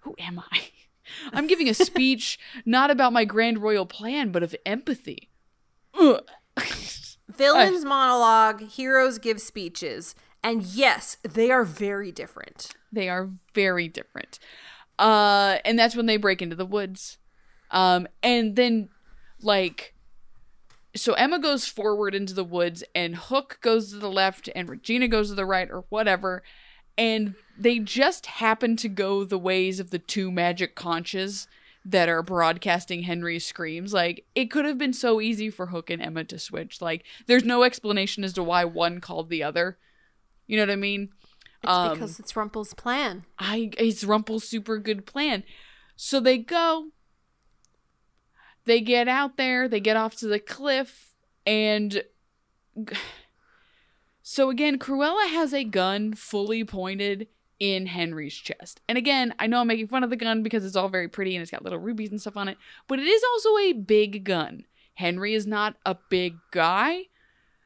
who am I?" I'm giving a speech not about my grand royal plan, but of empathy. Ugh. Villains monologue, heroes give speeches. And yes, they are very different. They are very different. Uh, and that's when they break into the woods. Um, and then, like, so Emma goes forward into the woods, and Hook goes to the left, and Regina goes to the right, or whatever. And they just happen to go the ways of the two magic conches that are broadcasting Henry's screams. Like, it could have been so easy for Hook and Emma to switch. Like, there's no explanation as to why one called the other. You know what I mean? It's because um, it's Rumple's plan. I it's Rumple's super good plan. So they go. They get out there, they get off to the cliff, and so again, Cruella has a gun fully pointed in Henry's chest. And again, I know I'm making fun of the gun because it's all very pretty and it's got little rubies and stuff on it, but it is also a big gun. Henry is not a big guy.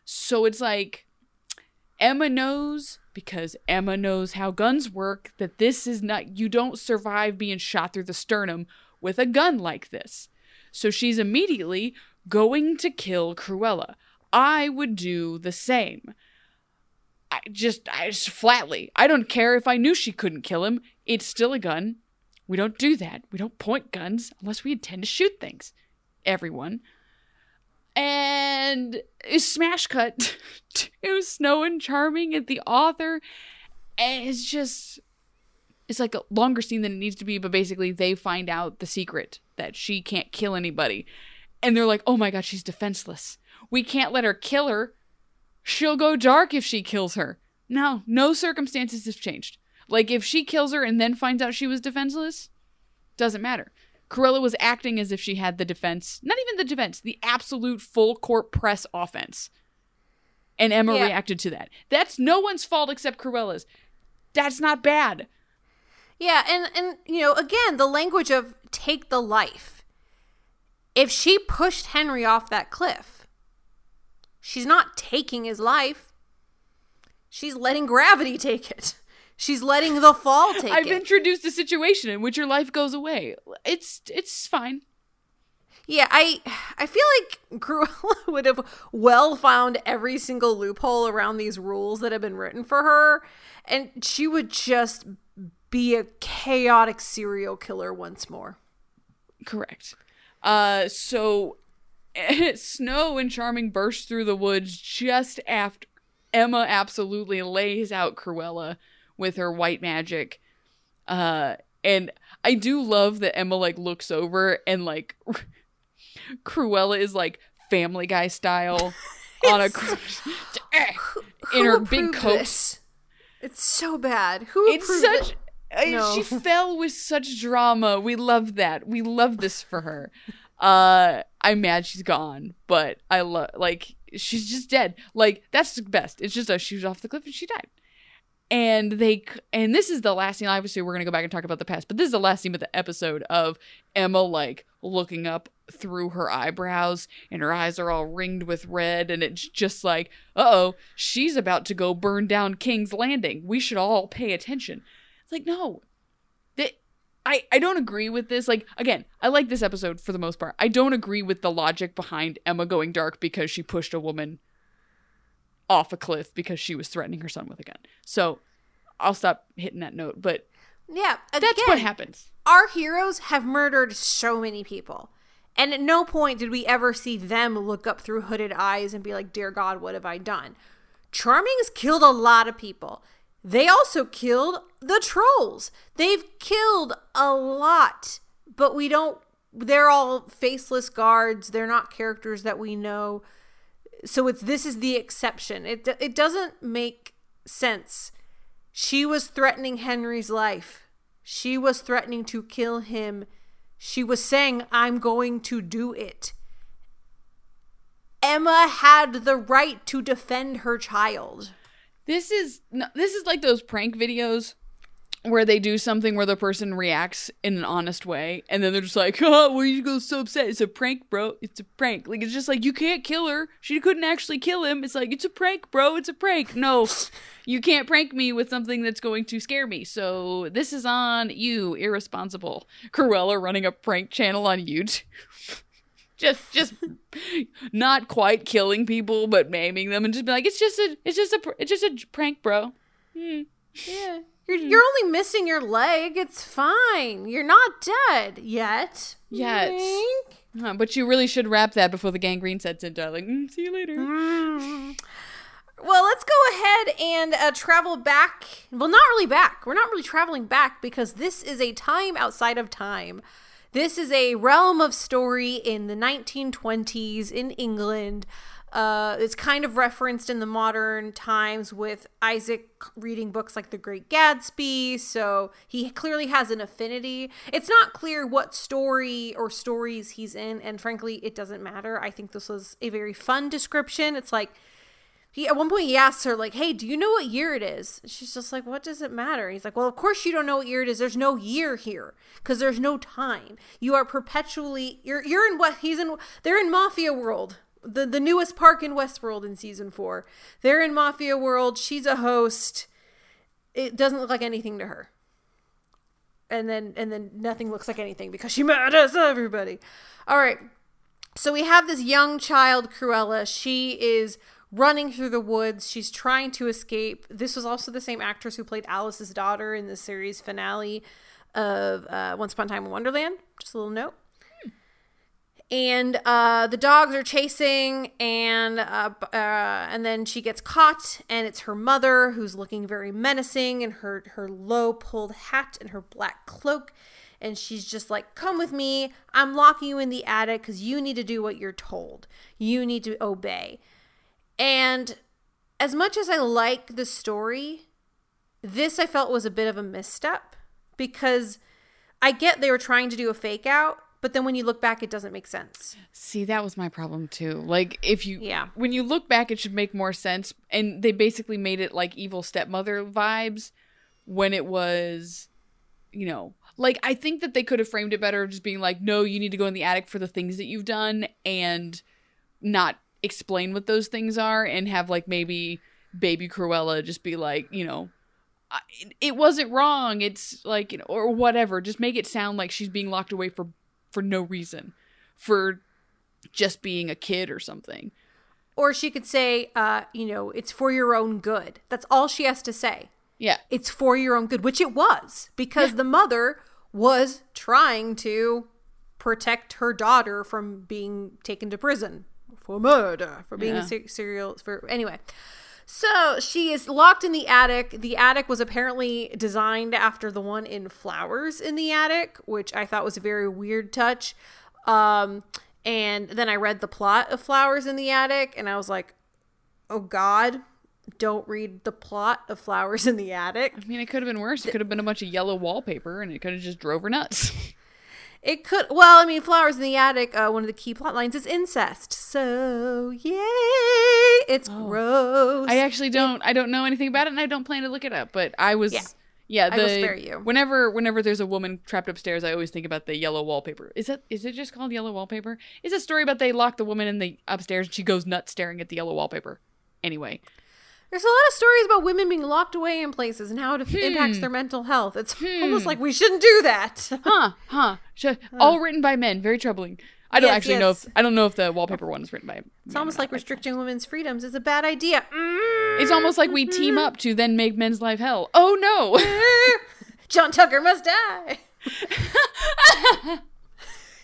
So it's like Emma knows because Emma knows how guns work that this is not you don't survive being shot through the sternum with a gun like this. So she's immediately going to kill Cruella. I would do the same. I just I just flatly. I don't care if I knew she couldn't kill him. It's still a gun. We don't do that. We don't point guns unless we intend to shoot things. Everyone and smash cut to Snow and Charming at the author. And it's just it's like a longer scene than it needs to be, but basically they find out the secret that she can't kill anybody. And they're like, oh my god, she's defenseless. We can't let her kill her. She'll go dark if she kills her. No, no circumstances have changed. Like if she kills her and then finds out she was defenseless, doesn't matter. Cruella was acting as if she had the defense, not even the defense, the absolute full court press offense. And Emma Yeah. reacted to that. That's no one's fault except Cruella's. That's not bad. Yeah, and and you know, again, the language of take the life. If she pushed Henry off that cliff, she's not taking his life. She's letting gravity take it. She's letting the fall take I've it. introduced a situation in which your life goes away. It's it's fine. Yeah, I I feel like Cruella would have well found every single loophole around these rules that have been written for her, and she would just be a chaotic serial killer once more. Correct. Uh so Snow and Charming burst through the woods just after Emma absolutely lays out Cruella with her white magic. Uh and I do love that Emma like looks over and like Cruella is like family guy style on a cru- in Who her big coat. this? It's so bad. Who It's such it? No. she fell with such drama. We love that. We love this for her. Uh I'm mad she's gone, but I love like she's just dead. Like that's the best. It's just a she was off the cliff and she died. And they and this is the last scene obviously we're going to go back and talk about the past but this is the last scene of the episode of emma like looking up through her eyebrows and her eyes are all ringed with red and it's just like uh-oh she's about to go burn down king's landing we should all pay attention it's like no that I, I don't agree with this. Like, again, I like this episode for the most part. I don't agree with the logic behind Emma going dark because she pushed a woman off a cliff because she was threatening her son with a gun. So I'll stop hitting that note. But Yeah, that's what happens. Our heroes have murdered so many people. And at no point did we ever see them look up through hooded eyes and be like, Dear God, what have I done? Charming's killed a lot of people. They also killed the trolls. They've killed a lot, but we don't, they're all faceless guards. They're not characters that we know. So it's, this is the exception. It, it doesn't make sense. She was threatening Henry's life. She was threatening to kill him. She was saying, I'm going to do it. Emma had the right to defend her child. This is this is like those prank videos where they do something where the person reacts in an honest way and then they're just like, "Oh, why you go so upset? It's a prank, bro. It's a prank." Like it's just like you can't kill her. She couldn't actually kill him. It's like, "It's a prank, bro. It's a prank." No. You can't prank me with something that's going to scare me. So this is on you, irresponsible. Cruella running a prank channel on YouTube. just just not quite killing people but maiming them and just be like it's just a it's just a it's just a prank bro hmm. Yeah. You're, you're only missing your leg. It's fine. You're not dead yet. Yet. Huh, but you really should wrap that before the gangrene sets in darling Mm, see you later Well, let's go ahead and uh, travel back. Well, not really back. We're not really traveling back because this is a time outside of time. This is a realm of story in the 1920s in England. Uh, it's kind of referenced in the modern times with Isaac reading books like The Great Gatsby, so he clearly has an affinity. It's not clear what story or stories he's in, and frankly, it doesn't matter. I think this was a very fun description. It's like, he at one point he asks her like hey do you know what year it is she's just like what does it matter he's like well of course you don't know what year it is there's no year here because there's no time you are perpetually you're you're in what he's in they're in mafia world the the newest park in westworld in season four they're in mafia world she's a host it doesn't look like anything to her and then and then nothing looks like anything because she murders everybody all right so we have this young child, Cruella. She is running through the woods. She's trying to escape. This was also the same actress who played Alice's daughter in the series finale of uh, Once Upon a Time in Wonderland. Just a little note. And uh, the dogs are chasing, and uh, uh, and then she gets caught, and it's her mother who's looking very menacing in her her low pulled hat and her black cloak, and she's just like, "Come with me. I'm locking you in the attic because you need to do what you're told. You need to obey." And as much as I like the story, this I felt was a bit of a misstep because I get they were trying to do a fake out, but then when you look back, it doesn't make sense. see that was my problem too like if you Yeah. when you look back it should make more sense and they basically made it like evil stepmother vibes when it was you know like i think that they could have framed it better just being like no you need to go in the attic for the things that you've done and not explain what those things are and have like maybe baby cruella just be like you know it- it wasn't wrong it's like you know or whatever just make it sound like she's being locked away for for no reason for just being a kid or something Or she could say, uh, you know, it's for your own good. That's all she has to say. yeah It's for your own good, which it was because the mother was trying to protect her daughter from being taken to prison for murder, for being Yeah. a ser- serial for anyway. So she is locked in the attic. The attic was apparently designed after the one in Flowers in the attic, which I thought was a very weird touch. Um, and then I read the plot of Flowers in the attic, and I was like, "Oh God, don't read the plot of Flowers in the attic." i mean it could have been worse it could have been a bunch of yellow wallpaper and it could have just drove her nuts It could. Well, I mean, Flowers in the Attic. Uh, one of the key plot lines is incest. So yay! It's gross. I actually don't. I don't know anything about it, and I don't plan to look it up. But I was. Yeah. Yeah, I will spare you. Whenever, whenever there's a woman trapped upstairs, I always think about the yellow wallpaper. Is that is it just called yellow wallpaper? It's a story about they lock the woman in the upstairs and she goes nuts staring at the yellow wallpaper. Anyway, There's a lot of stories about women being locked away in places and how it Hmm. impacts their mental health. It's almost like we shouldn't do that. huh, huh, all written by men. Very troubling. I don't Yes, actually know if I don't know if the wallpaper one is written by. It's almost like restricting women's freedoms is a bad idea. Mm. It's almost like we team up to then make men's life hell. Oh no! John Tucker must die.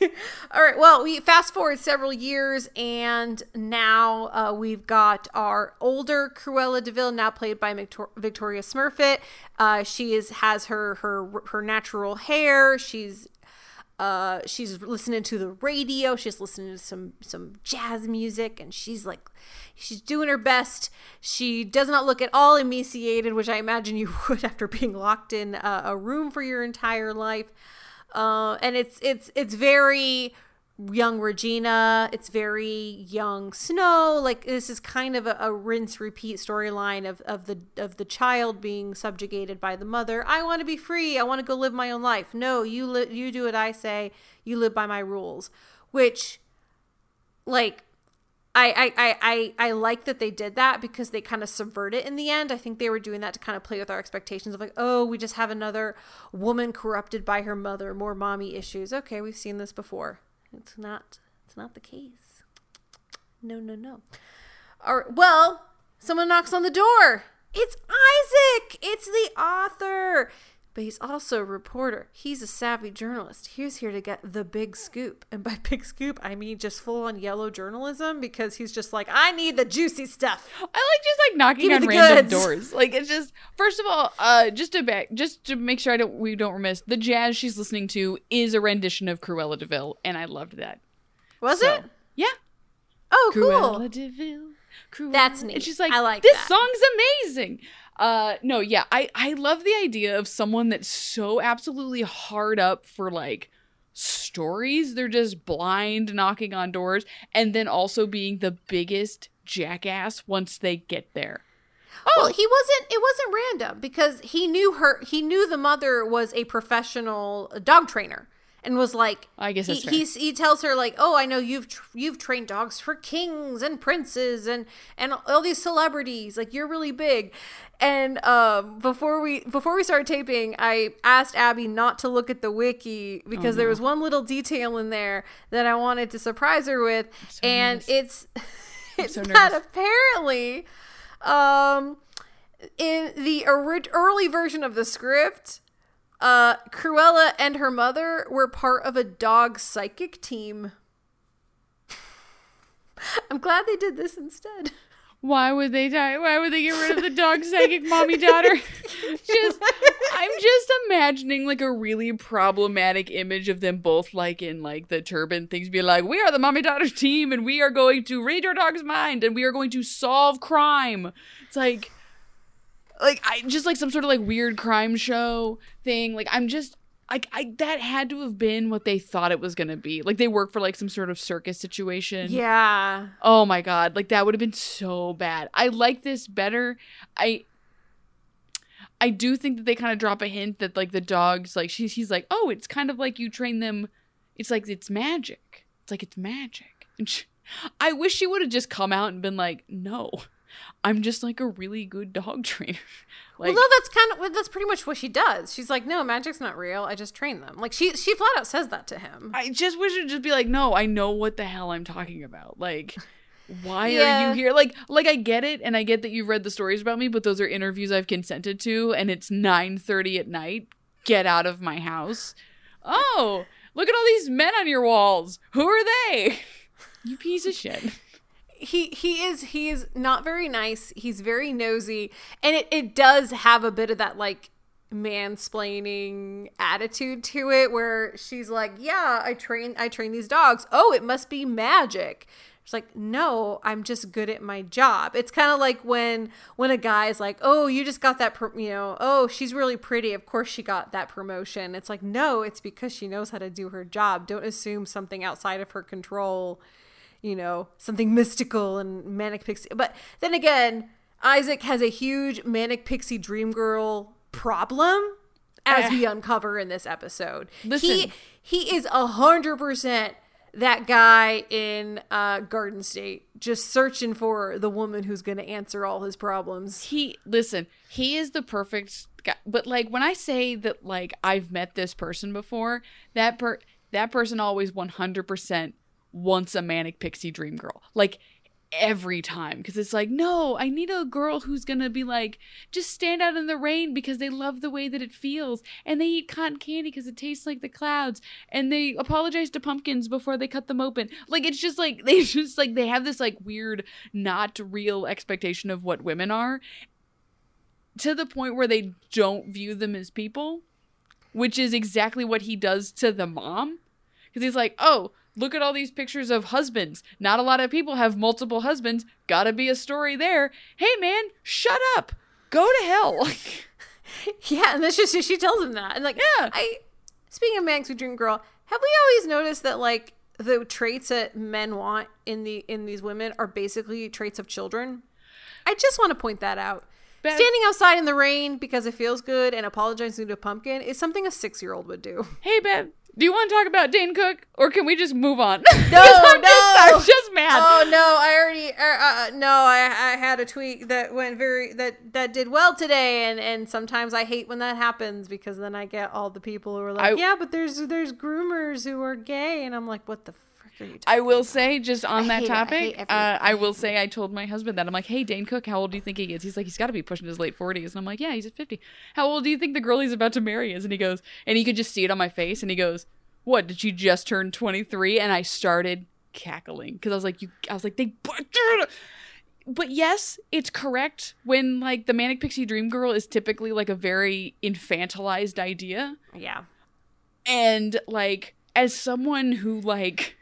All right. Well, we fast forward several years, and now uh, we've got our older Cruella De Vil, now played by Victor- Victoria Smurfit. Uh, she is has her her her natural hair. She's uh, she's listening to the radio. She's listening to some some jazz music, and she's like, she's doing her best. She does not look at all emaciated, which I imagine you would after being locked in a, a room for your entire life. Uh, and it's it's it's very young Regina. It's very young Snow. Like this is kind of a, a rinse repeat storyline of, of the of the child being subjugated by the mother. I want to be free. I want to go live my own life. No, you li- you do what I say. You live by my rules. Which, like, I, I, I, I, like that they did that because they kind of subvert it in the end. I think they were doing that to kind of play with our expectations of like, oh, we just have another woman corrupted by her mother, more mommy issues. Okay, we've seen this before. It's not it's not the case. No, no, no. All right, well, someone knocks on the door. It's Isaac. It's the author. But he's also a reporter. He's a savvy journalist. He's here to get the big scoop. And by big scoop, I mean just full on yellow journalism because he's just like, I need the juicy stuff. I like just like knocking on random goods. doors. Like it's just first of all, uh, just to back, just to make sure I don't we don't remiss the jazz she's listening to is a rendition of Cruella De Vil, and I loved that. Was So, it? Yeah, Oh, cool. Cruella De Vil. Cruella. That's neat. And she's like, I like this that. song's amazing. Uh, no, yeah, I I love the idea of someone that's so absolutely hard up for like stories. They're just blind knocking on doors, and then also being the biggest jackass once they get there. Well, he wasn't. It wasn't random because he knew her. He knew the mother was a professional dog trainer, and was like, I guess he, he's, he tells her like, "Oh, I know you've tr- you've trained dogs for kings and princes and and all these celebrities. Like you're really big." And um, before we before we started taping, I asked Abby not to look at the wiki because there was one little detail in there that I wanted to surprise her with, and it's it's so that nervous. apparently um in the early version of the script uh cruella and her mother were part of a dog psychic team i'm glad they did this instead Why would they die? Why would they get rid of the dog psychic mommy daughter? just I'm just imagining like a really problematic image of them both like in like the turban things be like, We are the mommy daughter team and we are going to read your dog's mind and we are going to solve crime. It's like like I just like some sort of like weird crime show thing. Like I'm just like I that had to have been what they thought it was gonna be. Like they work for like some sort of circus situation. yeah Oh my god, like that would have been so bad. I like this better. I I do think that they kind of drop a hint that like the dogs like she's he's like, "Oh, it's kind of like you train them it's like it's magic. It's like it's magic." And she, I wish she would have just come out and been like, "No. I'm just like a really good dog trainer." Like well no that's kind of well, that's pretty much what she does she's like no magic's not real i just train them like she she flat out says that to him I just wish it would just be like, no, I know what the hell I'm talking about. Like, why are you here? Like, like I get it, and I get that you've read the stories about me, but those are interviews I've consented to, and it's nine thirty at night. Get out of my house. Oh, look at all these men on your walls. Who are they? You piece of shit. He he is he is not very nice he's very nosy and it, it does have a bit of that like mansplaining attitude to it where she's like yeah i train i train these dogs oh it must be magic She's like, no, I'm just good at my job. It's kind of like when when a guy's like, oh, you just got that, pro- you know, oh, she's really pretty. Of course she got that promotion. It's like, no, it's because she knows how to do her job. Don't assume something outside of her control you know, something mystical and manic pixie. But then again, Isaac has a huge manic pixie dream girl problem as we uncover in this episode. Listen. He he is a hundred percent that guy in uh, Garden State, just searching for the woman who's going to answer all his problems. he listen he is the perfect guy but like when i say that like i've met this person before that per that person always 100% wants a manic pixie dream girl like every time. Because it's like no i need a girl who's gonna be like just stand out in the rain because they love the way that it feels. And they eat cotton candy because it tastes like the clouds. And they apologize to pumpkins before they cut them open. Like it's just like they just like they have this like weird not real expectation of what women are to the point where they don't view them as people, which is exactly what he does to the mom. Because he's like, oh, look at all these pictures of husbands. Not a lot of people have multiple husbands. Gotta be a story there. Hey, man, shut up. Go to hell. Yeah, and that's just she tells him that. And like, Yeah. I speaking of Max Dream Girl, have we always noticed that like the traits that men want in the in these women are basically traits of children? I just want to point that out. Standing outside in the rain because it feels good and apologizing to a pumpkin is something a six year old would do. hey, Bev, do you want to talk about Dane Cook or can we just move on? No, I'm no. Just, I'm just mad. Oh no, I already uh, uh, no, I, I had a tweet that went very that that did well today, and and sometimes I hate when that happens because then I get all the people who are like, I- yeah, but there's there's groomers who are gay, and I'm like, what the you? I will say, just on I that it. I topic, uh, I will say I told my husband that I'm like, "Hey, Dane Cook, how old do you think he is?" He's like, "He's got to be pushing his late 40s," and I'm like, "Yeah, he's at 50." How old do you think the girl he's about to marry is? And he goes, and he could just see it on my face, and he goes, "What? Did she just turn 23?" And I started cackling because I was like, "You," I was like, "They." But yes, it's correct when like the manic pixie dream girl is typically like a very infantilized idea Yeah, and like as someone who like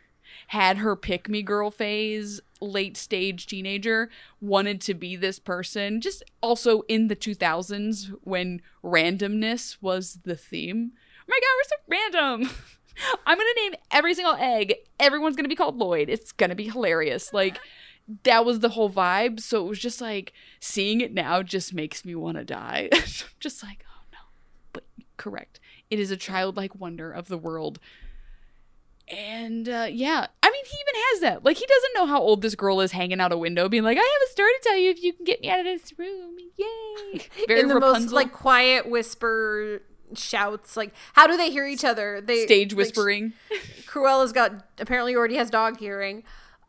had her pick me girl phase late stage teenager wanted to be this person. Just also in the 2000s when randomness was the theme. Oh my god we're so random. I'm gonna name every single egg. Everyone's gonna be called lloyd. It's gonna be hilarious. Like that was the whole vibe. So it was just like seeing it now just makes me want to die just like oh no. But correct. It is a childlike wonder of the world. And uh, yeah, I mean, he even has that. Like, he doesn't know how old this girl is hanging out a window, being like, "I have a story to tell you if you can get me out of this room." Yay! Very in the Rapunzel. most like quiet whisper shouts. Like, how do they hear each other? They stage like, whispering. Cruella's got apparently already has dog hearing.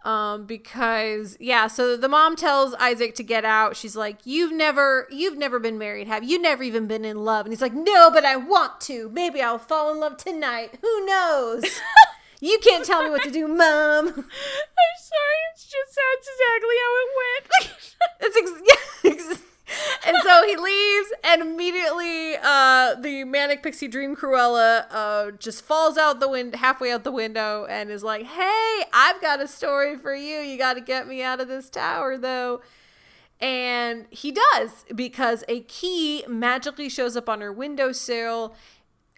Um, because yeah, so the mom tells Isaac to get out. She's like, "You've never, you've never been married, have you? You've never even been in love." And he's like, "No, but I want to. Maybe I'll fall in love tonight. Who knows? you can't tell me what to do, mom." I'm sorry, it's just that's exactly how it went. It's ex- and so he leaves, and immediately uh, the manic pixie dream Cruella uh, just falls out the wind halfway out the window and is like, "Hey, I've got a story for you. You got to get me out of this tower, though." And he does because a key magically shows up on her windowsill.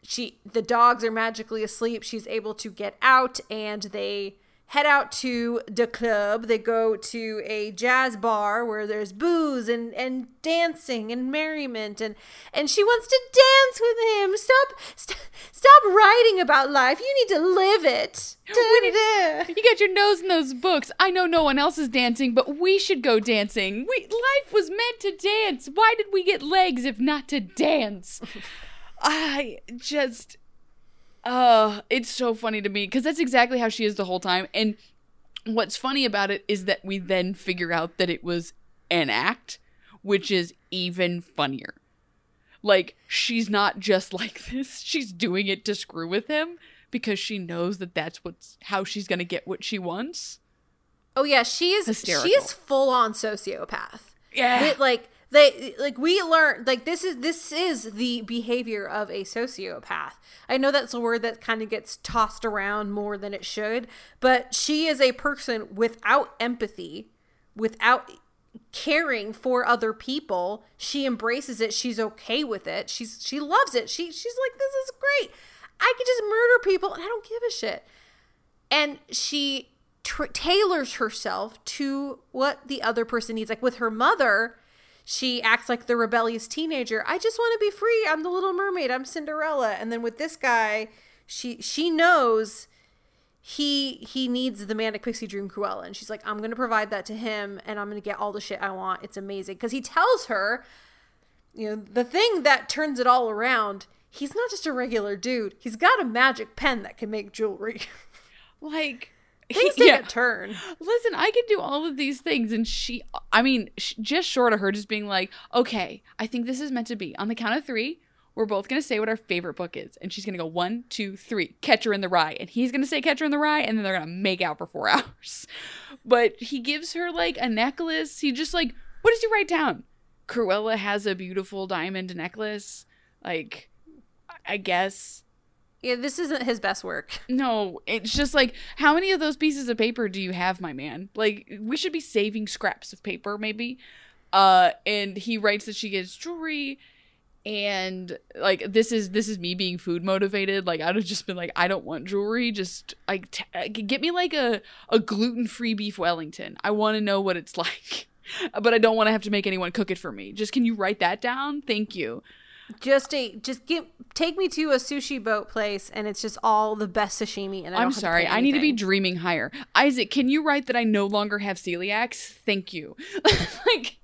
She the dogs are magically asleep. She's able to get out and they head out to the club. They go to a jazz bar where there's booze and, and dancing and merriment and and she wants to dance with him. Stop st- stop writing about life. You need to live it. You got your nose in those books. I know no one else is dancing, but we should go dancing. We life was meant to dance. Why did we get legs if not to dance? I just uh it's so funny to me because that's exactly how she is the whole time. And what's funny about it is that we then figure out that it was an act, which is even funnier. Like she's not just like this; she's doing it to screw with him because she knows that that's what's how she's gonna get what she wants. Oh yeah, she is she is full on sociopath. Yeah. Like they like we learn like this is this is the behavior of a sociopath. I know that's a word that kind of gets tossed around more than it should, but she is a person without empathy, without caring for other people. She embraces it. She's okay with it. She's she loves it. She she's like this is great. I could just murder people and I don't give a shit. And she tr- tailors herself to what the other person needs. Like with her mother, she acts like the rebellious teenager. I just want to be free. I'm the little mermaid. I'm Cinderella. And then with this guy, she she knows he he needs the manic pixie dream Cruella, and she's like, I'm gonna provide that to him, and I'm gonna get all the shit I want. It's amazing because he tells her, you know, the thing that turns it all around. He's not just a regular dude. He's got a magic pen that can make jewelry. Like Things take yeah. a turn. Listen, I can do all of these things, and she, I mean, sh- just short of her just being like, okay, I think this is meant to be. On the count of three, we're both gonna say what our favorite book is, and she's gonna go one, two, three, Catcher in the Rye, and he's gonna say Catcher in the Rye, and then they're gonna make out for four hours. But he gives her like a necklace. He just like, what does he write down? Cruella has a beautiful diamond necklace. Like, I- I guess. Yeah, this isn't his best work. No, it's just like how many of those pieces of paper do you have, my man? Like we should be saving scraps of paper, maybe. Uh, and he writes that she gets jewelry, and like this is this is me being food motivated. Like I'd have just been like, I don't want jewelry. Just like t- get me like a a gluten free beef Wellington. I want to know what it's like, but I don't want to have to make anyone cook it for me. Just can you write that down? Thank you. Just a just get take me to a sushi boat place, and it's just all the best sashimi. And I I'm sorry. I need to be dreaming higher. Isaac, can you write that I no longer have celiacs? Thank you. like,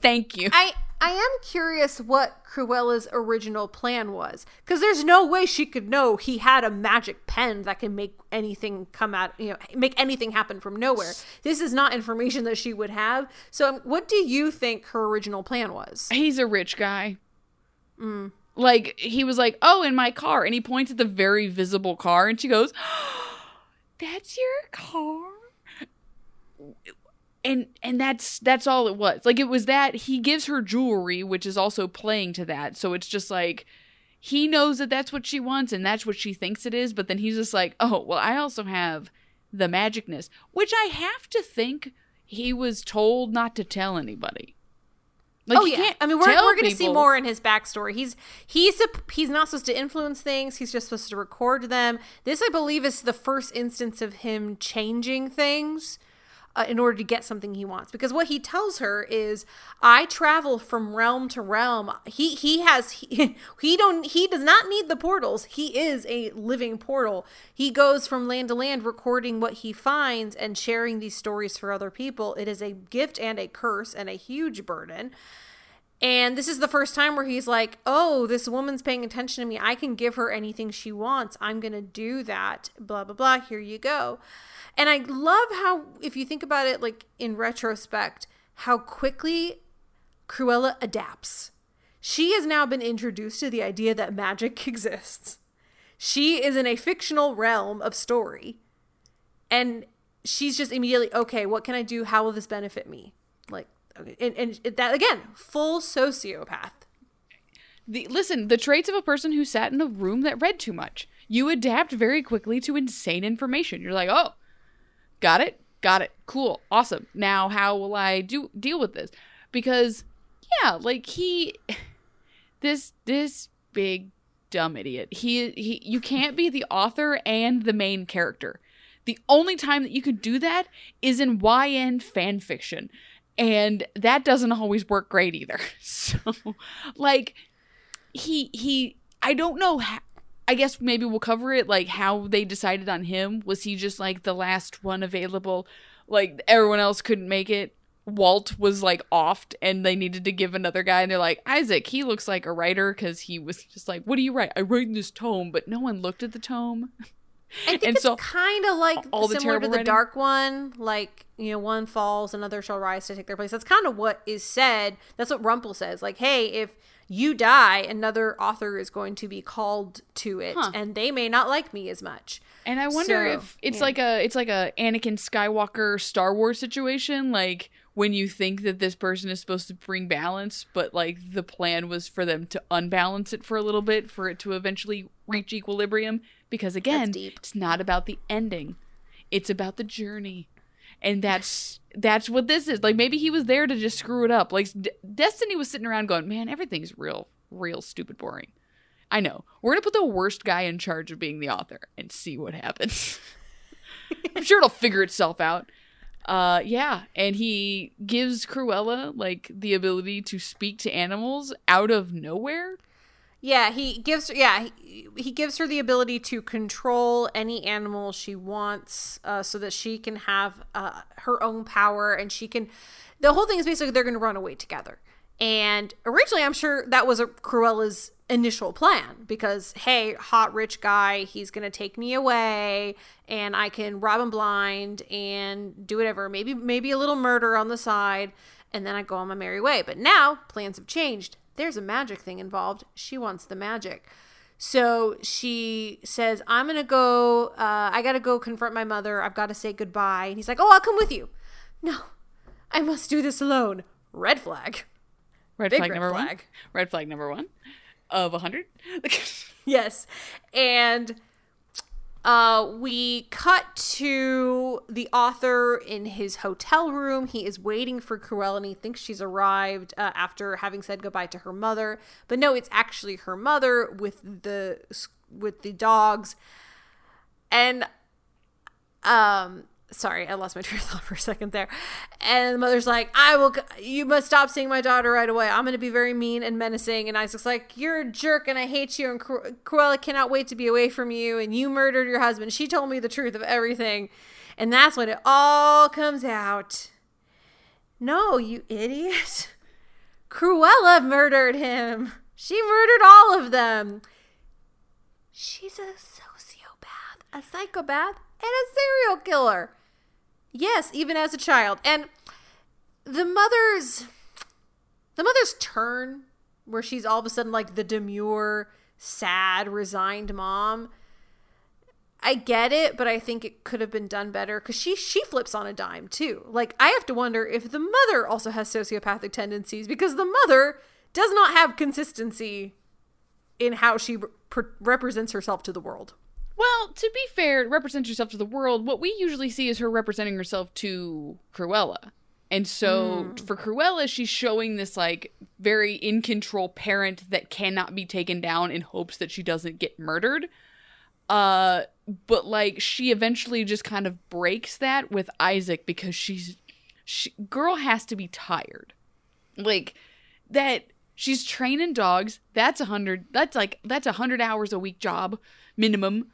thank you. I I am curious what Cruella's original plan was, because there's no way she could know he had a magic pen that can make anything come out, you know, make anything happen from nowhere. This is not information that she would have. So, um, what do you think her original plan was? He's a rich guy. Like, he was like, oh, in my car. And he points at the very visible car. And she goes, that's your car? and and that's that's all it was like it was that he gives her jewelry which is also playing to that so it's just like he knows that that's what she wants and that's what she thinks it is but then he's just like oh well i also have the magicness which i have to think he was told not to tell anybody like oh yeah, can't I mean we're we're gonna see more in his backstory. He's he's a, he's not supposed to influence things. He's just supposed to record them. This, I believe, is the first instance of him changing things uh, in order to get something he wants. Because what he tells her is, "I travel from realm to realm." He he has he, he don't he does not need the portals. He is a living portal. He goes from land to land, recording what he finds and sharing these stories for other people. It is a gift and a curse and a huge burden. And this is the first time where he's like, oh, this woman's paying attention to me. I can give her anything she wants. I'm going to do that. Blah, blah, blah. Here you go. And I love how, if you think about it, like in retrospect, how quickly Cruella adapts. She has now been introduced to the idea that magic exists. She is in a fictional realm of story. And she's just immediately, okay, what can I do? How will this benefit me? Like, and, and that again, full sociopath. the listen the traits of a person who sat in a room that read too much. You adapt very quickly to insane information. You're like oh got it got it. Cool awesome. Now how will i do deal with this? Because yeah like he this this big dumb idiot he he you can't be the author and the main character. The only time that you can do that is in YN fan fiction and that doesn't always work great either. So like he he I don't know I guess maybe we'll cover it like how they decided on him. Was he just like the last one available? Like everyone else couldn't make it. Walt was like offed and they needed to give another guy and they're like Isaac he looks like a writer cuz he was just like what do you write? I write in this tome but no one looked at the tome I think And it's so, kind of like all the similar to the writing- dark one, like you know, one falls, another shall rise to take their place. That's kind of what is said. That's what Rumple says. Like, hey, if you die, another author is going to be called to it, Huh. and they may not like me as much. And I wonder So, if it's yeah. like a it's like a Anakin Skywalker Star Wars situation, like when you think that this person is supposed to bring balance, but like the plan was for them to unbalance it for a little bit for it to eventually reach equilibrium. Because again, it's not about the ending; it's about the journey, and that's that's what this is. Like maybe he was there to just screw it up. Like D- Destiny was sitting around going, "Man, everything's real, real stupid boring." I know. We're gonna put the worst guy in charge of being the author and see what happens. I'm sure it'll figure itself out. Uh, yeah, and he gives Cruella like the ability to speak to animals out of nowhere. Yeah, he gives. Yeah, he, he gives her the ability to control any animal she wants, uh, so that she can have uh, her own power, and she can. The whole thing is basically they're going to run away together. And originally, I'm sure that was a Cruella's initial plan because hey, hot rich guy, he's to take me away, and I can rob him blind and do whatever. Maybe maybe a little murder on the side, and then I go on my merry way. But now plans have changed there's a magic thing involved. She wants the magic. So she says, I'm to go, uh, I got to go confront my mother. I've got to say goodbye. And he's like, Oh, I'll come with you. No, I must do this alone. Red flag. Red Big flag red number one. flag. Red flag number one of a hundred. Yes. And uh, we cut to the author in his hotel room. He is waiting for Cruella and he thinks she's arrived uh, after having said goodbye to her mother. But no, it's actually her mother with the with the dogs. And um sorry, I lost my train of thought for a second there. And the mother's like, I will, you must stop seeing my daughter right away. I'm going to be very mean and menacing. And Isaac's like, You're a jerk and I hate you. And Cru- Cruella cannot wait to be away from you. And you murdered your husband. She told me the truth of everything. And that's when it all comes out. No, you idiot. Cruella murdered him. She murdered all of them. She's a sociopath, a psychopath, and a serial killer. Yes, even as a child. And the mother's the mother's turn where she's all of a sudden like the demure, sad, resigned mom. I get it, but I think it could have been done better cuz she she flips on a dime too. Like I have to wonder if the mother also has sociopathic tendencies because the mother does not have consistency in how she re- represents herself to the world. Well, to be fair, represent yourself to the world. What we usually see is her representing herself to Cruella. And so Mm. for Cruella, she's showing this like very in control parent that cannot be taken down in hopes that she doesn't get murdered. Uh but like she eventually just kind of breaks that with Isaac because she's she, girl has to be tired. Like that she's training dogs. That's a hundred that's like that's a hundred hours a week job minimum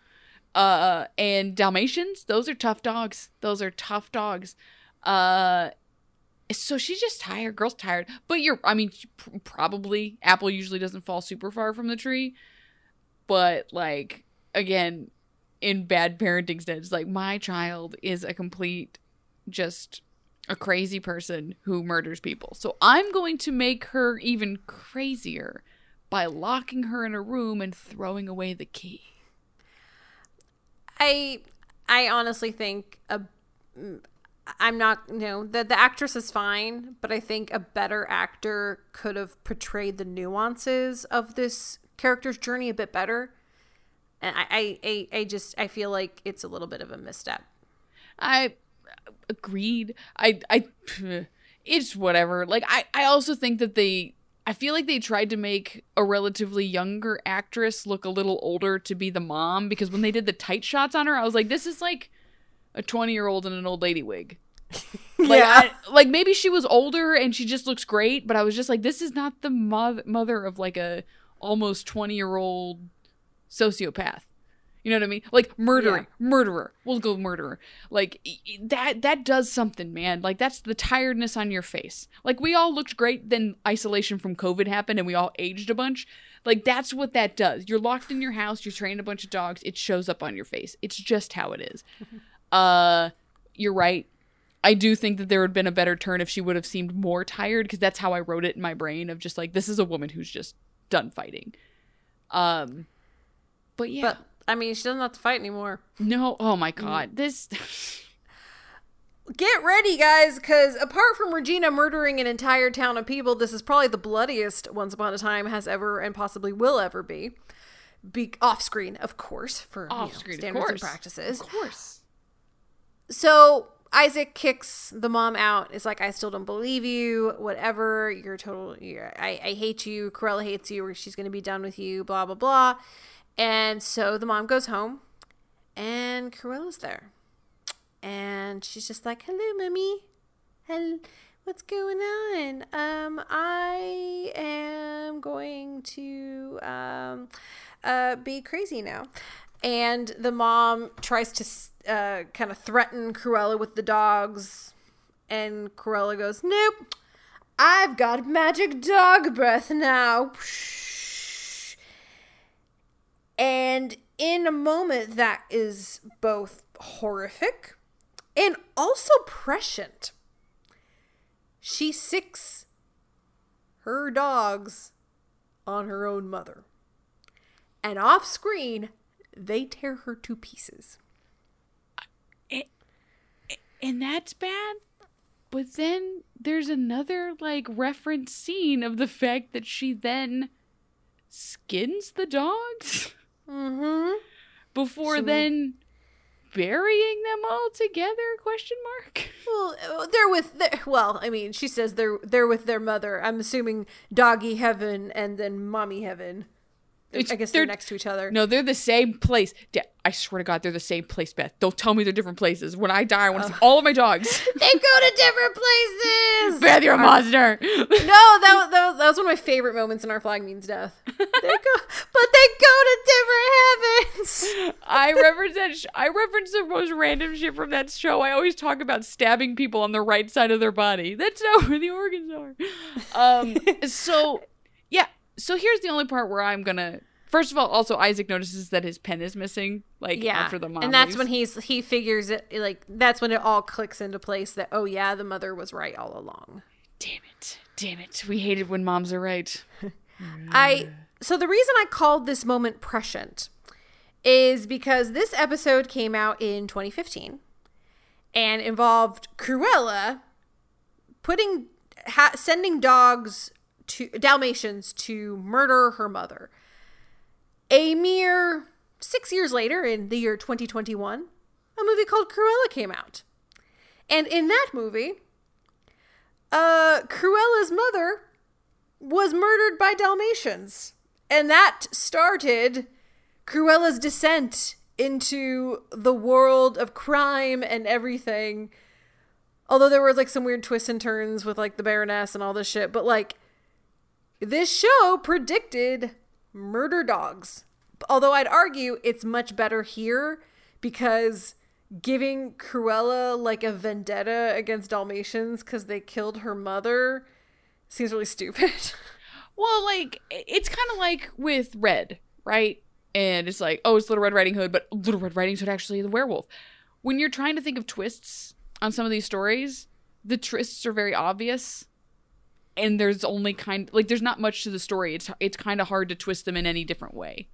uh and dalmatians those are tough dogs. Those are tough dogs. Uh so she's just tired. Girl's tired. But you're i mean probably apple usually doesn't fall super far from the tree. But like again in bad parenting stead like my child is a complete just a crazy person who murders people. So i'm going to make her even crazier by locking her in a room and throwing away the key I I honestly think a I'm not you know the the actress is fine, but I think a better actor could have portrayed the nuances of this character's journey a bit better. And I I, I, just I feel like it's a little bit of a misstep. I agreed. I I it's whatever. Like I I also think that they I feel like they tried to make a relatively younger actress look a little older to be the mom because when they did the tight shots on her, I was like this is like a 20-year-old in an old lady wig. Like, I, like maybe she was older and she just looks great, but I was just like this is not the mo- mother of like a almost 20-year-old sociopath. You know what I mean? Like murderer, murderer. We'll go murderer. Like that that does something, man. Like that's the tiredness on your face. Like we all looked great then isolation from COVID happened and we all aged a bunch. Like that's what that does. You're locked in your house, you're training a bunch of dogs, it shows up on your face. It's just how it is. uh you're right. I do think that there would have been a better turn if she would have seemed more tired because that's how I wrote it in my brain of just like this is a woman who's just done fighting. Um but yeah. But I mean, she doesn't have to fight anymore. No, oh my mm. god. This Get ready, guys, because apart from Regina murdering an entire town of people, this is probably the bloodiest Once Upon a Time has ever and possibly will ever be. Be off screen, of course, for you know, off screen, of standards course. and practices. Of course. So Isaac kicks the mom out. It's like, I still don't believe you. Whatever. You're total. You're, I, I hate you. Cruella hates you. Or she's gonna be done with you. Blah blah blah. And so the mom goes home, and Cruella's there. and she's just like, "Hello, mommy. Hello, what's going on? Um, I am going to um, uh, be crazy now." And the mom tries to uh, kind of threaten Cruella with the dogs, and Cruella goes, "Nope, I've got magic dog breath now." And in a moment that is both horrific and also prescient, she sicks her dogs on her own mother. And off screen, they tear her to pieces. and that's bad. But then there's another like reference scene of the fact that she then skins the dogs Mm-hmm. before So- then burying them all together question mark Well, uh, they're with their, well, I mean, she says they're they're with their mother. I'm assuming doggy heaven and then mommy heaven. I guess they're, they're- next to each other. no they're the same place i swear to god they're the same place beth don't tell me they're different places when i die i want to see all of my dogs they go to different places. beth you're a monster no, that, that, that was one of my favorite moments in Our Flag Means Death. They go, but they go to different heavens. I reference that. Sh- I reference the most random shit from that show. I always talk about stabbing people on the right side of their body. That's not where the organs are. Um. so. So here's the only part where I'm gonna. First of all, also Isaac notices that his pen is missing. Like Yeah, after the mom. and that's leaves. when he's he figures it like that's when it all clicks into place that oh yeah the mother was right all along. Damn it! Damn it! We hate it when moms are right. I so the reason I called this moment prescient is because this episode came out in 2015 and involved Cruella putting ha- sending dogs to Dalmatians to murder her mother. A mere 6 years later in the year 2021, a movie called Cruella came out. And in that movie, uh Cruella's mother was murdered by Dalmatians. And that started Cruella's descent into the world of crime and everything. Although there was like some weird twists and turns with like the Baroness and all this shit, but like this show predicted murder dogs. Although I'd argue it's much better here because giving Cruella like a vendetta against Dalmatians because they killed her mother seems really stupid. Well, like it's kind of like with Red, right? And it's like, oh, it's Little Red Riding Hood, but Little Red Riding Hood actually the werewolf. When you're trying to think of twists on some of these stories, the twists are very obvious, and there's only kind like there's not much to the story. It's it's kind of hard to twist them in any different way.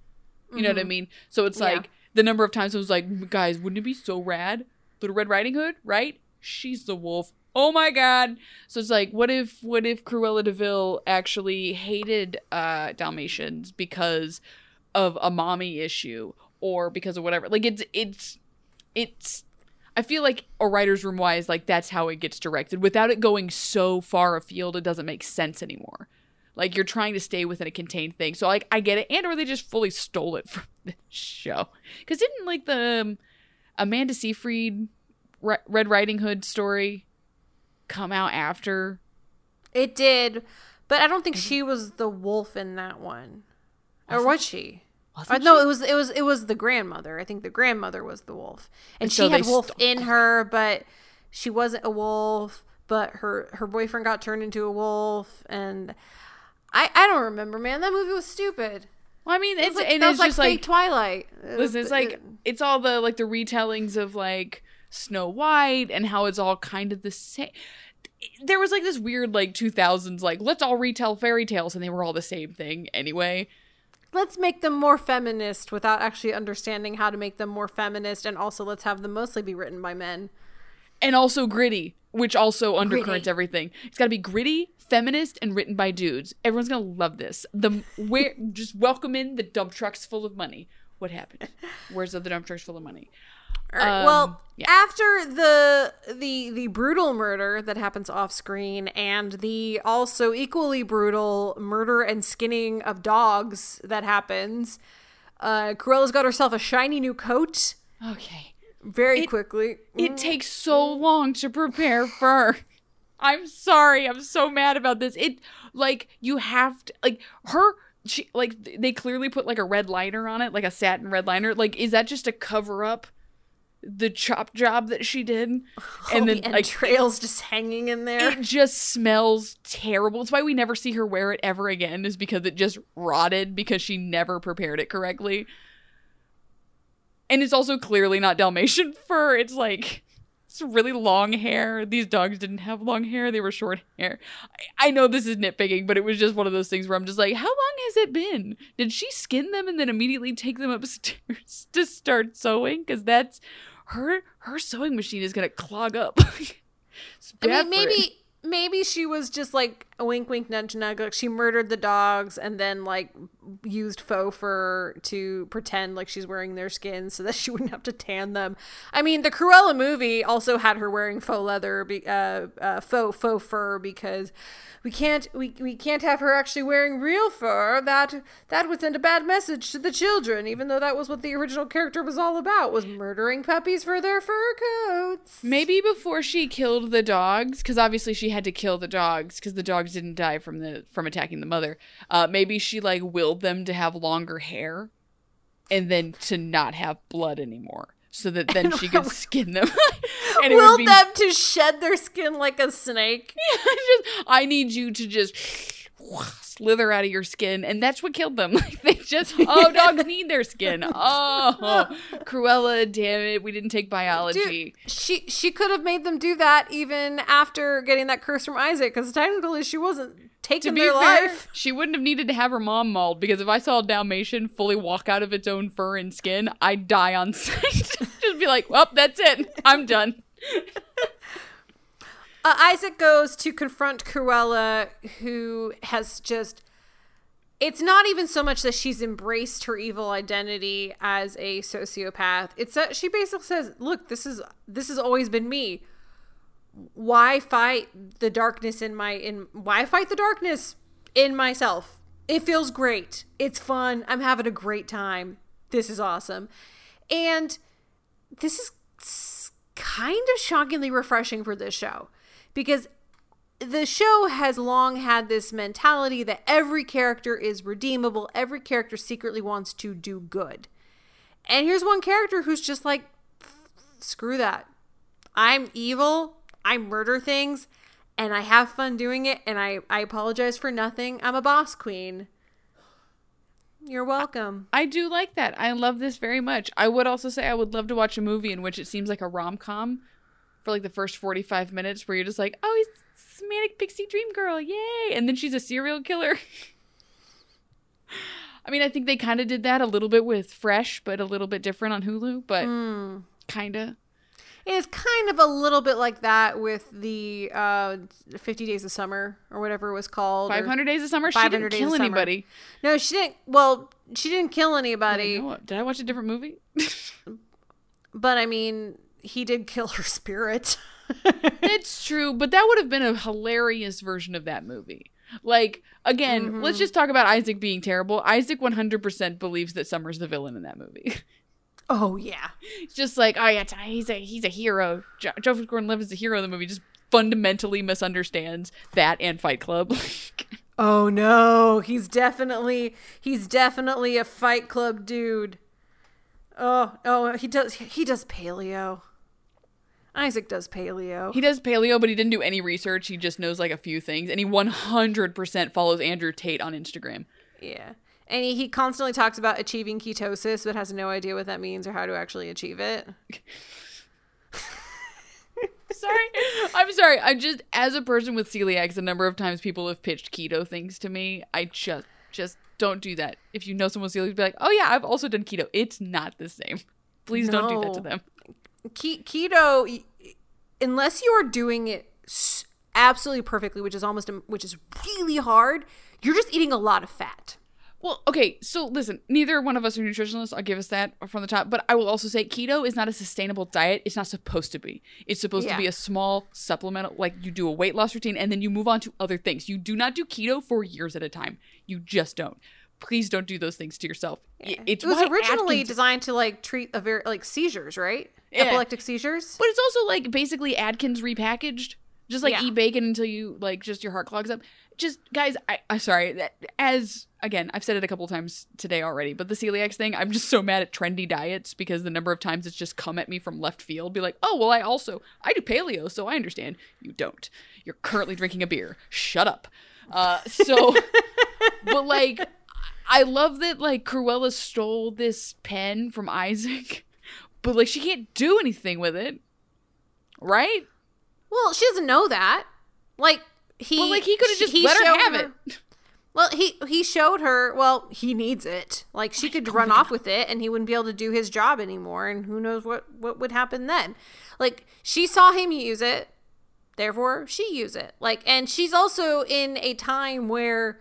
You know what I mean? So it's Yeah. like the number of times I was like, guys, wouldn't it be so rad? Little Red Riding Hood, right? She's the wolf. Oh my god. So it's like, what if what if Cruella De Vil actually hated uh Dalmatians because of a mommy issue or because of whatever? Like it's it's it's I feel like a writer's room wise, like that's how it gets directed. Without it going so far afield, it doesn't make sense anymore. Like you're trying to stay within a contained thing. So like I get it, and or they just fully stole it from the show. Because didn't like the um, Amanda Seyfried Re- Red Riding Hood story come out after? It did, but I don't think she was the wolf in that one, or was she? Wasn't no, she? it was it was it was the grandmother. I think the grandmother was the wolf, and, And she so had wolf in her, but she wasn't a wolf. But her her boyfriend got turned into a wolf, and I I don't remember, man. That movie was stupid. Well, I mean, It it's like, that it's just like, like Twilight. It Listen, it's like it's all the like the retellings of like Snow White and how it's all kind of the same. There was like this weird like 2000s like let's all retell fairy tales and they were all the same thing anyway. Let's make them more feminist without actually understanding how to make them more feminist, and also let's have them mostly be written by men. And also gritty, which also undercurrents everything. It's got to be gritty, feminist and written by dudes. Everyone's going to love this. The where just welcome in the dump trucks full of money. What happened? Where's the dump trucks full of money? Right. Um, well, yeah. after the the the brutal murder that happens off screen and the also equally brutal murder and skinning of dogs that happens, uh, Cruella's got herself a shiny new coat, Okay. very It- quickly. It takes so long to prepare fur. I'm sorry. I'm so mad about this. It like you have to like her she like they clearly put like a red liner on it, like a satin red liner. Like is that just a cover up the chop job that she did? and oh, then the like entrails just hanging in there. it just smells terrible. It's why we never see her wear it ever again is because it just rotted because she never prepared it correctly. And it's also clearly not Dalmatian fur. It's like it's really long hair. These dogs didn't have long hair; they were short hair. I, I know this is nitpicking, but it was just one of those things where I'm just like, how long has it been? Did she skin them and then immediately take them upstairs to start sewing? Because that's her. Her sewing machine is gonna clog up. I mean, it. maybe maybe she was just like a wink, wink, nudge, nudge. Like she murdered the dogs and then like used faux fur to pretend like she's wearing their skin so that she wouldn't have to tan them. I mean, the Cruella movie also had her wearing faux leather, be, uh, uh, faux faux fur because we can't we, we can't have her actually wearing real fur. That that would send a bad message to the children. Even though that was what the original character was all about was murdering puppies for their fur coats. Maybe before she killed the dogs, because obviously she had to kill the dogs because the dogs didn't die from the from attacking the mother. Uh, maybe she like willed them to have longer hair, and then to not have blood anymore, so that then she could skin them. and Will be them to shed their skin like a snake. just, I need you to just slither out of your skin, and that's what killed them. Like they just, oh, dogs need their skin. Oh, Cruella, damn it, we didn't take biology. Dude, she she could have made them do that even after getting that curse from Isaac, because technically she wasn't to taking be their fair, life. she wouldn't have needed to have her mom mauled because if I saw a Dalmatian fully walk out of its own fur and skin, I'd die on sight. Just be like, well, that's it. I'm done. Uh, Isaac goes to confront Cruella, who has just. It's not even so much that she's embraced her evil identity as a sociopath. It's that she basically says, "Look, this is this has always been me. Why fight the darkness in my in why fight the darkness in myself? It feels great. It's fun. I'm having a great time. This is awesome." And this is kind of shockingly refreshing for this show because the show has long had this mentality that every character is redeemable, every character secretly wants to do good. And here's one character who's just like, screw that. I'm evil, I murder things, and I have fun doing it, and I, I apologize for nothing. I'm a boss queen. You're welcome. I do like that. I love this very much. I would also say I would love to watch a movie in which it seems like a rom com for like the first 45 minutes where you're just like, oh, he's manic pixie dream girl. Yay. And then she's a serial killer. I mean, I think they kind of did that a little bit with Fresh, but a little bit different on Hulu, but kind of. It's kind of a little bit like that with the uh, 50 Days of Summer or whatever it was called. or- 500 Days of Summer? She didn't kill anybody. No, she didn't. Well, she didn't kill I anybody, know. Did I watch a different movie? but I mean, he did kill her spirit. It's true, but that would have been a hilarious version of that movie. Like, again, mm-hmm. let's just talk about Isaac being terrible. Isaac 100% believes that Summer's the villain in that movie. oh yeah. It's just like, oh yeah, he's a he's a hero. Jo- Joseph Gordon-Levitt is the hero in the movie. Just fundamentally misunderstands that and Fight Club. Oh no, he's definitely he's definitely a Fight Club dude. Oh, oh, he does he does paleo. Isaac does paleo. he does paleo, but he didn't do any research. He just knows like a few things, and he 100% follows Andrew Tate on Instagram. yeah. And he, he constantly talks about achieving ketosis, but has no idea what that means or how to actually achieve it. sorry. I'm sorry. I just, as a person with celiacs, the number of times people have pitched keto things to me, I just, just don't do that. If you know someone with celiac, be like, oh yeah, I've also done keto. It's not the same. Please don't do that to them. Ke- keto, unless you are doing it absolutely perfectly, which is almost which is really hard, you're just eating a lot of fat. Well, okay, so listen, neither one of us are nutritionists. I'll give us that from the top. But I will also say keto is not a sustainable diet. It's not supposed to be. It's supposed Yeah. to be a small supplemental, like you do a weight loss routine and then you move on to other things. You do not do keto for years at a time. You just don't. Please don't do those things to yourself. It's it was originally Atkins- designed to like treat a very like seizures, right? Yeah. epileptic seizures. But it's also like basically Atkins repackaged. Just like Yeah. eat bacon until you like just your heart clogs up. Just guys, I, I'm sorry. As again, I've said it a couple times today already, but the celiac thing, I'm just so mad at trendy diets because the number of times it's just come at me from left field. Be like, oh well, I also I do paleo, so I understand. You don't. You're currently drinking a beer. Shut up. Uh, so, but like, I love that like Cruella stole this pen from Isaac, but like she can't do anything with it, right? Well, she doesn't know that. Like he, Well, like, he coulda just he let her have it. Well, he he showed her. Well, he needs it. Like she could run off with it, and he wouldn't be able to do his job anymore. And who knows what what would happen then? Like she saw him use it, therefore she use it. Like, and she's also in a time where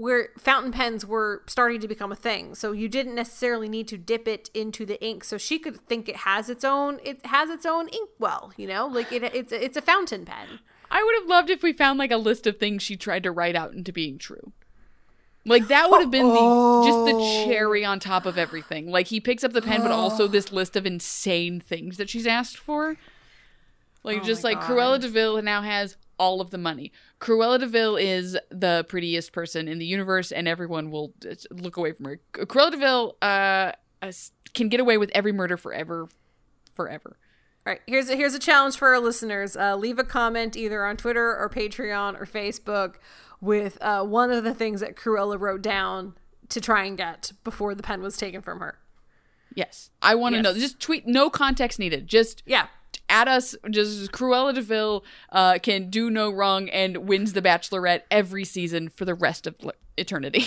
where fountain pens were starting to become a thing. So you didn't necessarily need to dip it into the ink. So she could think it has its own it has its own ink well, you know? Like it it's it's a fountain pen. I would have loved if we found like a list of things she tried to write out into being true. Like that would have been the just the oh. cherry on top of everything. Like he picks up the pen, but also this list of insane things that she's asked for. Like oh just like Cruella De Vil now has all of the money. Cruella De Vil is the prettiest person in the universe, and everyone will look away from her. Cruella De Vil uh, can get away with every murder forever, forever. All right, here's a, here's a challenge for our listeners. Uh, leave a comment either on Twitter or Patreon or Facebook with uh, one of the things that Cruella wrote down to try and get before the pen was taken from her. Yes, I want to Yes. know. Just tweet, no context needed. Just Yeah. At us. Just Cruella De Vil uh, can do no wrong and wins the Bachelorette every season for the rest of eternity,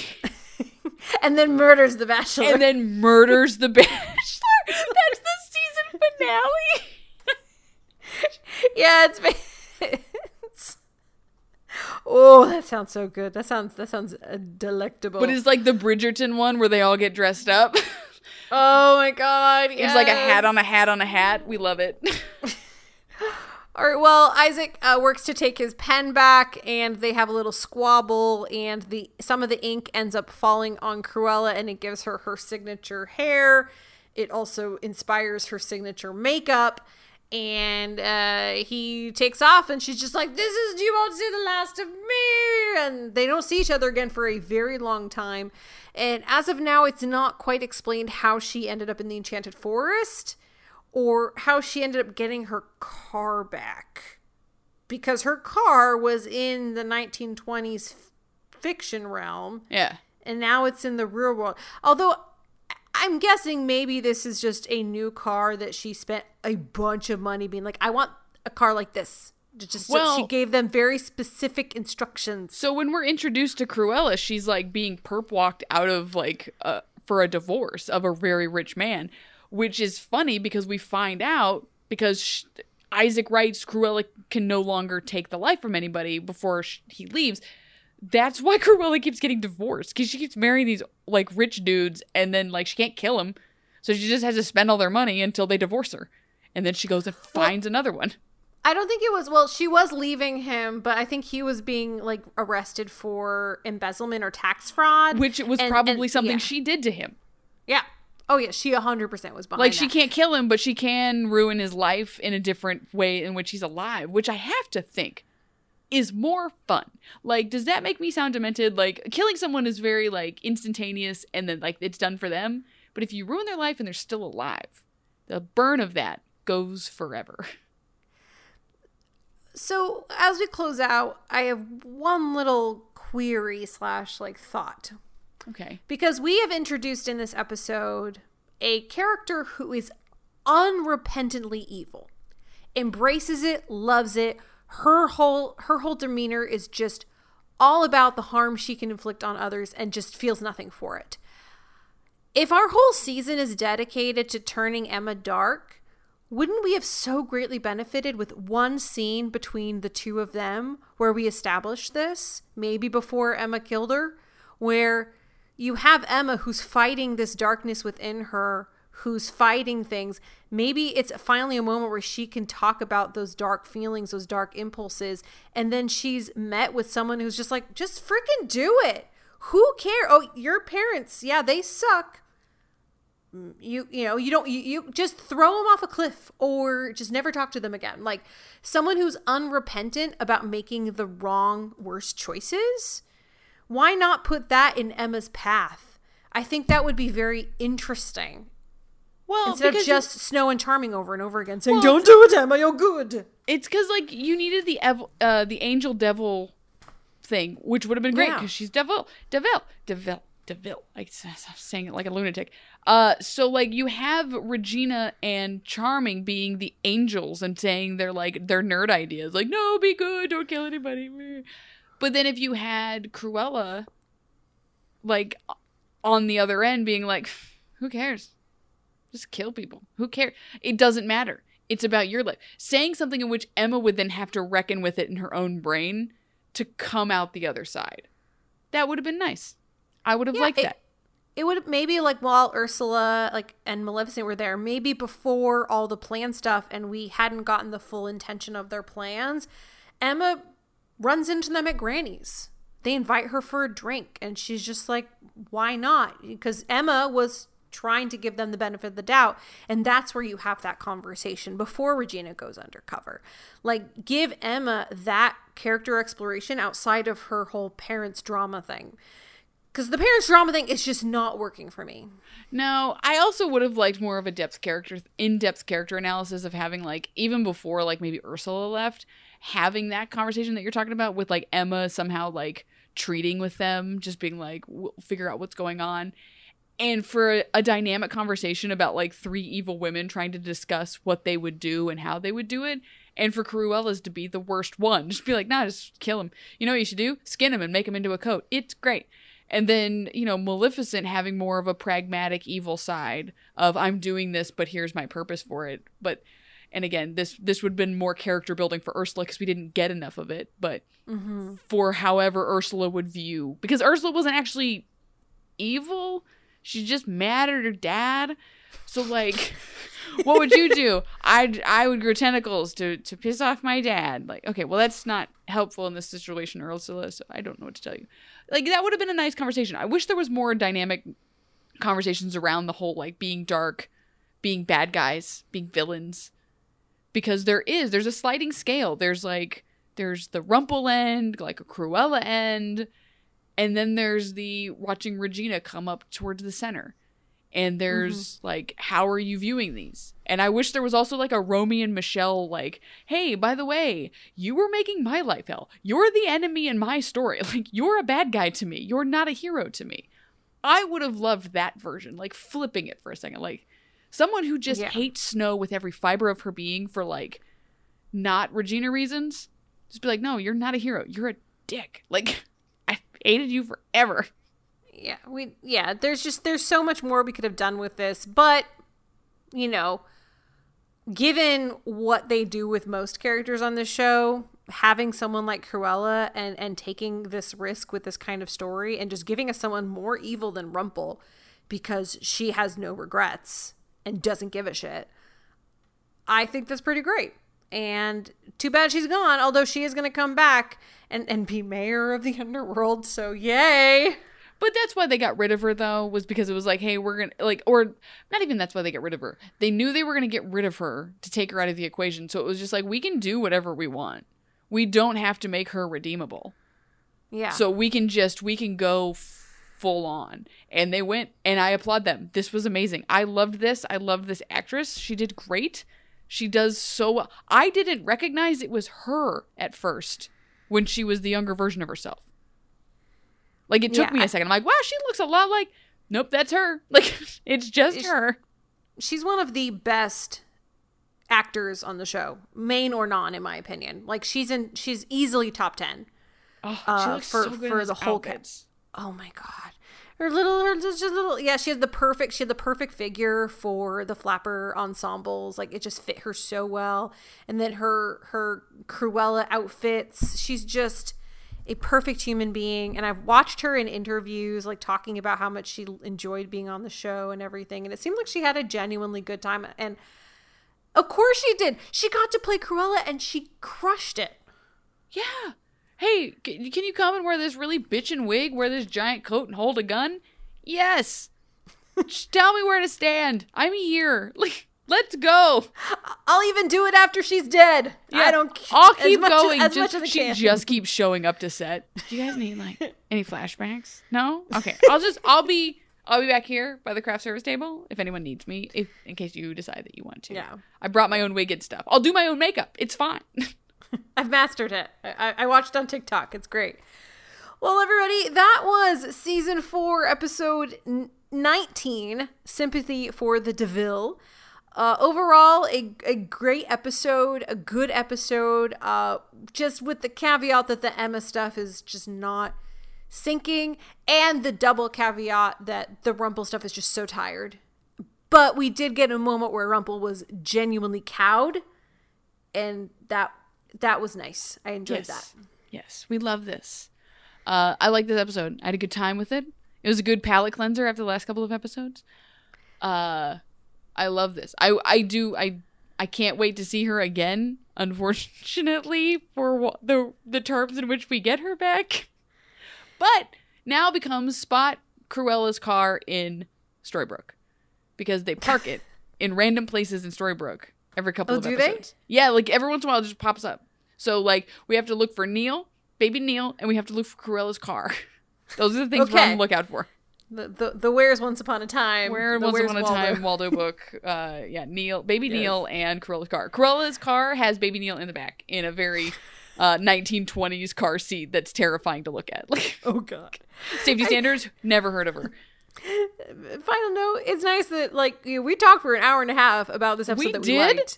And then murders the bachelor. and then murders the Bachelor. That's the season finale. yeah, it's, it's Oh, that sounds so good. That sounds that sounds uh, delectable. But it's like the Bridgerton one where they all get dressed up. oh my god, It's like a hat on a hat on a hat. We love it. All right. Well, Isaac uh, works to take his pen back, and they have a little squabble, and the some of the ink ends up falling on Cruella, and it gives her her signature hair. It also inspires her signature makeup, and uh, he takes off, and she's just like, "This is you won't see the last of me," and they don't see each other again for a very long time. And as of now, it's not quite explained how she ended up in the Enchanted Forest or how she ended up getting her car back because her car was in the 1920s f- fiction realm yeah. and now it's in the real world although i'm guessing maybe this is just a new car that she spent a bunch of money being like i want a car like this just Well- she gave them very specific instructions So when we're introduced to Cruella, she's like being perp walked out of like uh, for a divorce of a very rich man, which is funny because we find out because sh- Isaac writes Cruella can no longer take the life from anybody before sh- he leaves. That's why Cruella keeps getting divorced because she keeps marrying these like rich dudes and then like she can't kill him, so she just has to spend all their money until they divorce her, and then she goes and finds another one. I don't think it was. Well, she was leaving him, but I think he was being like arrested for embezzlement or tax fraud, Which was And- probably and- something yeah. she did to him. Yeah. Oh yeah, she hundred percent was behind. like she that. can't kill him but she can ruin his life in a different way in which he's alive which i have to think is more fun. Like does that make me sound demented? Like killing someone is very like instantaneous and then like it's done for them. But if you ruin their life and they're still alive the burn of that goes forever. So as we close out, I have one little query slash like thought. Okay. Because we have introduced in this episode a character who is unrepentantly evil, embraces it, loves it. Her whole her whole demeanor is just all about the harm she can inflict on others and just feels nothing for it. If our whole season is dedicated to turning Emma dark, wouldn't we have so greatly benefited with one scene between the two of them where we establish this, maybe before Emma killed her, where you have Emma who's fighting this darkness within her, who's fighting things. Maybe it's finally a moment where she can talk about those dark feelings, those dark impulses, and then she's met with someone who's just like, just freaking do it. Who care? Oh, your parents, yeah, they suck you you know you don't you, you just throw them off a cliff or just never talk to them again like someone who's unrepentant about making the wrong worst choices why not put that in emma's path i think that would be very interesting Well, instead of just snow and charming over and over again saying Well, don't do it emma you're good it's because like you needed the ev- uh the angel devil thing, which would have been great Yeah. because she's devil, devil, devil, devil. I, I'm saying it like a lunatic. Uh, so like you have Regina and Charming being the angels and saying they're like their nerd ideas, like no, be good, don't kill anybody. But then if you had Cruella, like on the other end, being like, who cares? Just kill people. Who cares? It doesn't matter. It's about your life. Saying something in which Emma would then have to reckon with it in her own brain to come out the other side. That would have been nice. I would have liked it, that. It would maybe like while Ursula like and Maleficent were there, maybe before all the plan stuff and we hadn't gotten the full intention of their plans, Emma runs into them at Granny's. They invite her for a drink and she's just like, why not? Because Emma was trying to give them the benefit of the doubt and that's where you have that conversation before Regina goes undercover. Like give Emma that character exploration outside of her whole parents drama thing because the parents drama thing is just not working for me. No, I also would have liked more of a depth character, in depth character analysis of having like even before like maybe Ursula left, having that conversation that you're talking about with like Emma somehow like treating with them, just being like figure out what's going on, and for a, a dynamic conversation about like three evil women trying to discuss what they would do and how they would do it. And for Cruella's to be the worst one, just be like, nah, just kill him. You know what you should do? Skin him and make him into a coat. It's great and then you know maleficent having more of a pragmatic evil side of i'm doing this but here's my purpose for it but and again this this would have been more character building for ursula because we didn't get enough of it but mm-hmm. for however ursula would view because ursula wasn't actually evil she's just mad at her dad. So like what would you do? I'd i would grow tentacles to to piss off my dad. Like okay well that's not helpful in this situation ursula so i don't know what to tell you. Like that would have been a nice conversation. I wish there was more dynamic conversations around the whole like being dark being bad guys being villains. Because there is there's a sliding scale. There's like there's the rumple end like a cruella end and then there's the watching regina come up towards the center. And there's mm-hmm. like how are you viewing these? And i wish there was also like a romy and michelle like hey by the way you were making my life hell. You're the enemy in my story. Like you're a bad guy to me. You're not a hero to me. I would have loved that version like flipping it for a second. Like someone who just Yeah. hates snow with every fiber of her being for like not regina reasons just be like no you're not a hero. You're a dick. Like hated you forever Yeah, we yeah, there's just there's so much more we could have done with this, but you know, given what they do with most characters on this show, having someone like Cruella and and taking this risk with this kind of story and just giving us someone more evil than Rumple because she has no regrets and doesn't give a shit. I think that's pretty great. And too bad she's gone, although she is going to come back and, and be mayor of the underworld. So, yay. But that's why they got rid of her though, was because it was like, hey, we're gonna like or not even that's why they get rid of her. They knew they were gonna get rid of her to take her out of the equation. So it was just like we can do whatever we want. We don't have to make her redeemable. Yeah. So we can just we can go f- full on. And they went and I applaud them. This was amazing. I loved this. I loved this actress. She did great. She does so well. I didn't recognize it was her at first when she was the younger version of herself. Like it took Yeah, me a second. I'm like, wow, she looks a lot like Nope, that's her. Like it's just Is- her. she's one of the best actors on the show, main or non, in my opinion. Like she's in, she's easily top ten. Oh, she uh, looks for- so good for the whole ca- Oh my god, her little, her just little, yeah. She had the perfect, she had the perfect figure for the flapper ensembles. Like it just fit her so well. And then her her Cruella outfits. She's just a perfect human being. And I've watched her in interviews, like talking about how much she enjoyed being on the show and everything. And it seemed like she had a genuinely good time. And of course she did. She got to play Cruella and she crushed it. Yeah. Hey, can you come and wear this really bitchin' wig, wear this giant coat, and hold a gun? Yes. Just tell me where to stand. I'm here. Like, let's go. I'll even do it after she's dead. Yeah, I don't. I'll keep as- going. as, just, much as she can. just keeps showing up to set. Do you guys need like any flashbacks? No. Okay. I'll just. I'll be. I'll be back here by the craft service table if anyone needs me. If in case you decide that you want to. Yeah. I brought my own wig and stuff. I'll do my own makeup. It's fine. I've mastered it. I, I- watched on TikTok. It's great. Well, everybody, that was season four, episode 19 Sympathy for the De Vil. Uh, overall, a, a great episode, a good episode, uh, just with the caveat that the Emma stuff is just not sinking, and the double caveat that the Rumple stuff is just so tired. But we did get a moment where Rumple was genuinely cowed, and that that was nice. I enjoyed yes. that. Yes. We love this. Uh, I like this episode. I had a good time with it. It was a good palate cleanser after the last couple of episodes. Uh, I love this. I I do I I can't wait to see her again. Unfortunately, for the the terms in which we get her back, but now becomes Spot Cruella's car in Storybrooke because they park it in random places in Storybrooke every couple Oh, of do they? Yeah, like every once in a while it just pops up. So like we have to look for Neal, baby Neal, and we have to look for Cruella's car. Those are the things we're on Okay. the lookout for. The the, the Where's Once Upon a Time. Where once upon a Waldo. time Waldo book. Uh, yeah, Neal, baby Neal, and Cruella's car. Cruella's car has baby Neal in the back in a very uh, 1920s car seat that's terrifying to look at. Like Oh God. safety standards, never heard of her. Final note: It's nice that like we talked for an hour and a half about this episode We that we did? liked.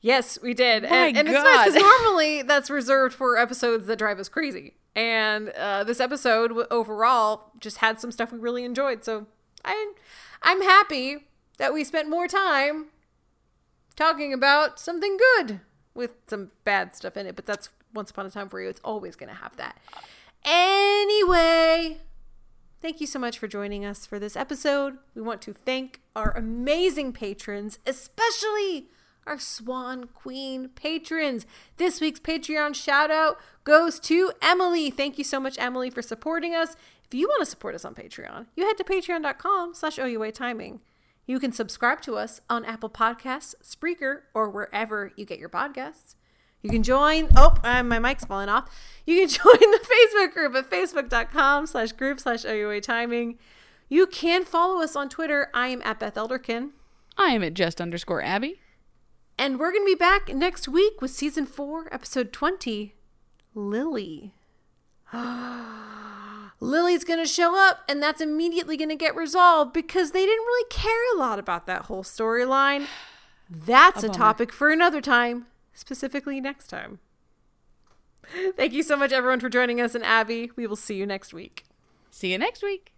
Yes, we did, My and, and it's nice because normally that's reserved for episodes that drive us crazy. And uh, this episode overall just had some stuff we really enjoyed. So I, I'm happy that we spent more time talking about something good with some bad stuff in it. But that's once upon a time for you. It's always going to have that. Anyway, Thank you so much for joining us for this episode. We want to thank our amazing patrons, especially our Swan Queen patrons. This week's Patreon shout out goes to Emily. Thank you so much, Emily, for supporting us. If you want to support us on Patreon, you head to patreon.com slash OUA timing. You can subscribe to us on Apple Podcasts, Spreaker, or wherever you get your podcasts. You can join. Oh, uh, my mic's falling off. You can join the Facebook group at facebook.com slash group slash OUA timing. You can follow us on Twitter. I am at Beth Elderkin. I am at just underscore Abby. And we're going to be back next week with season four, episode 20 Lily. Lily's going to show up, and that's immediately going to get resolved because they didn't really care a lot about that whole storyline. That's a, bummer. topic for another time, specifically next time. Thank you so much, everyone, for joining us. And Abby, we will see you next week. See you next week.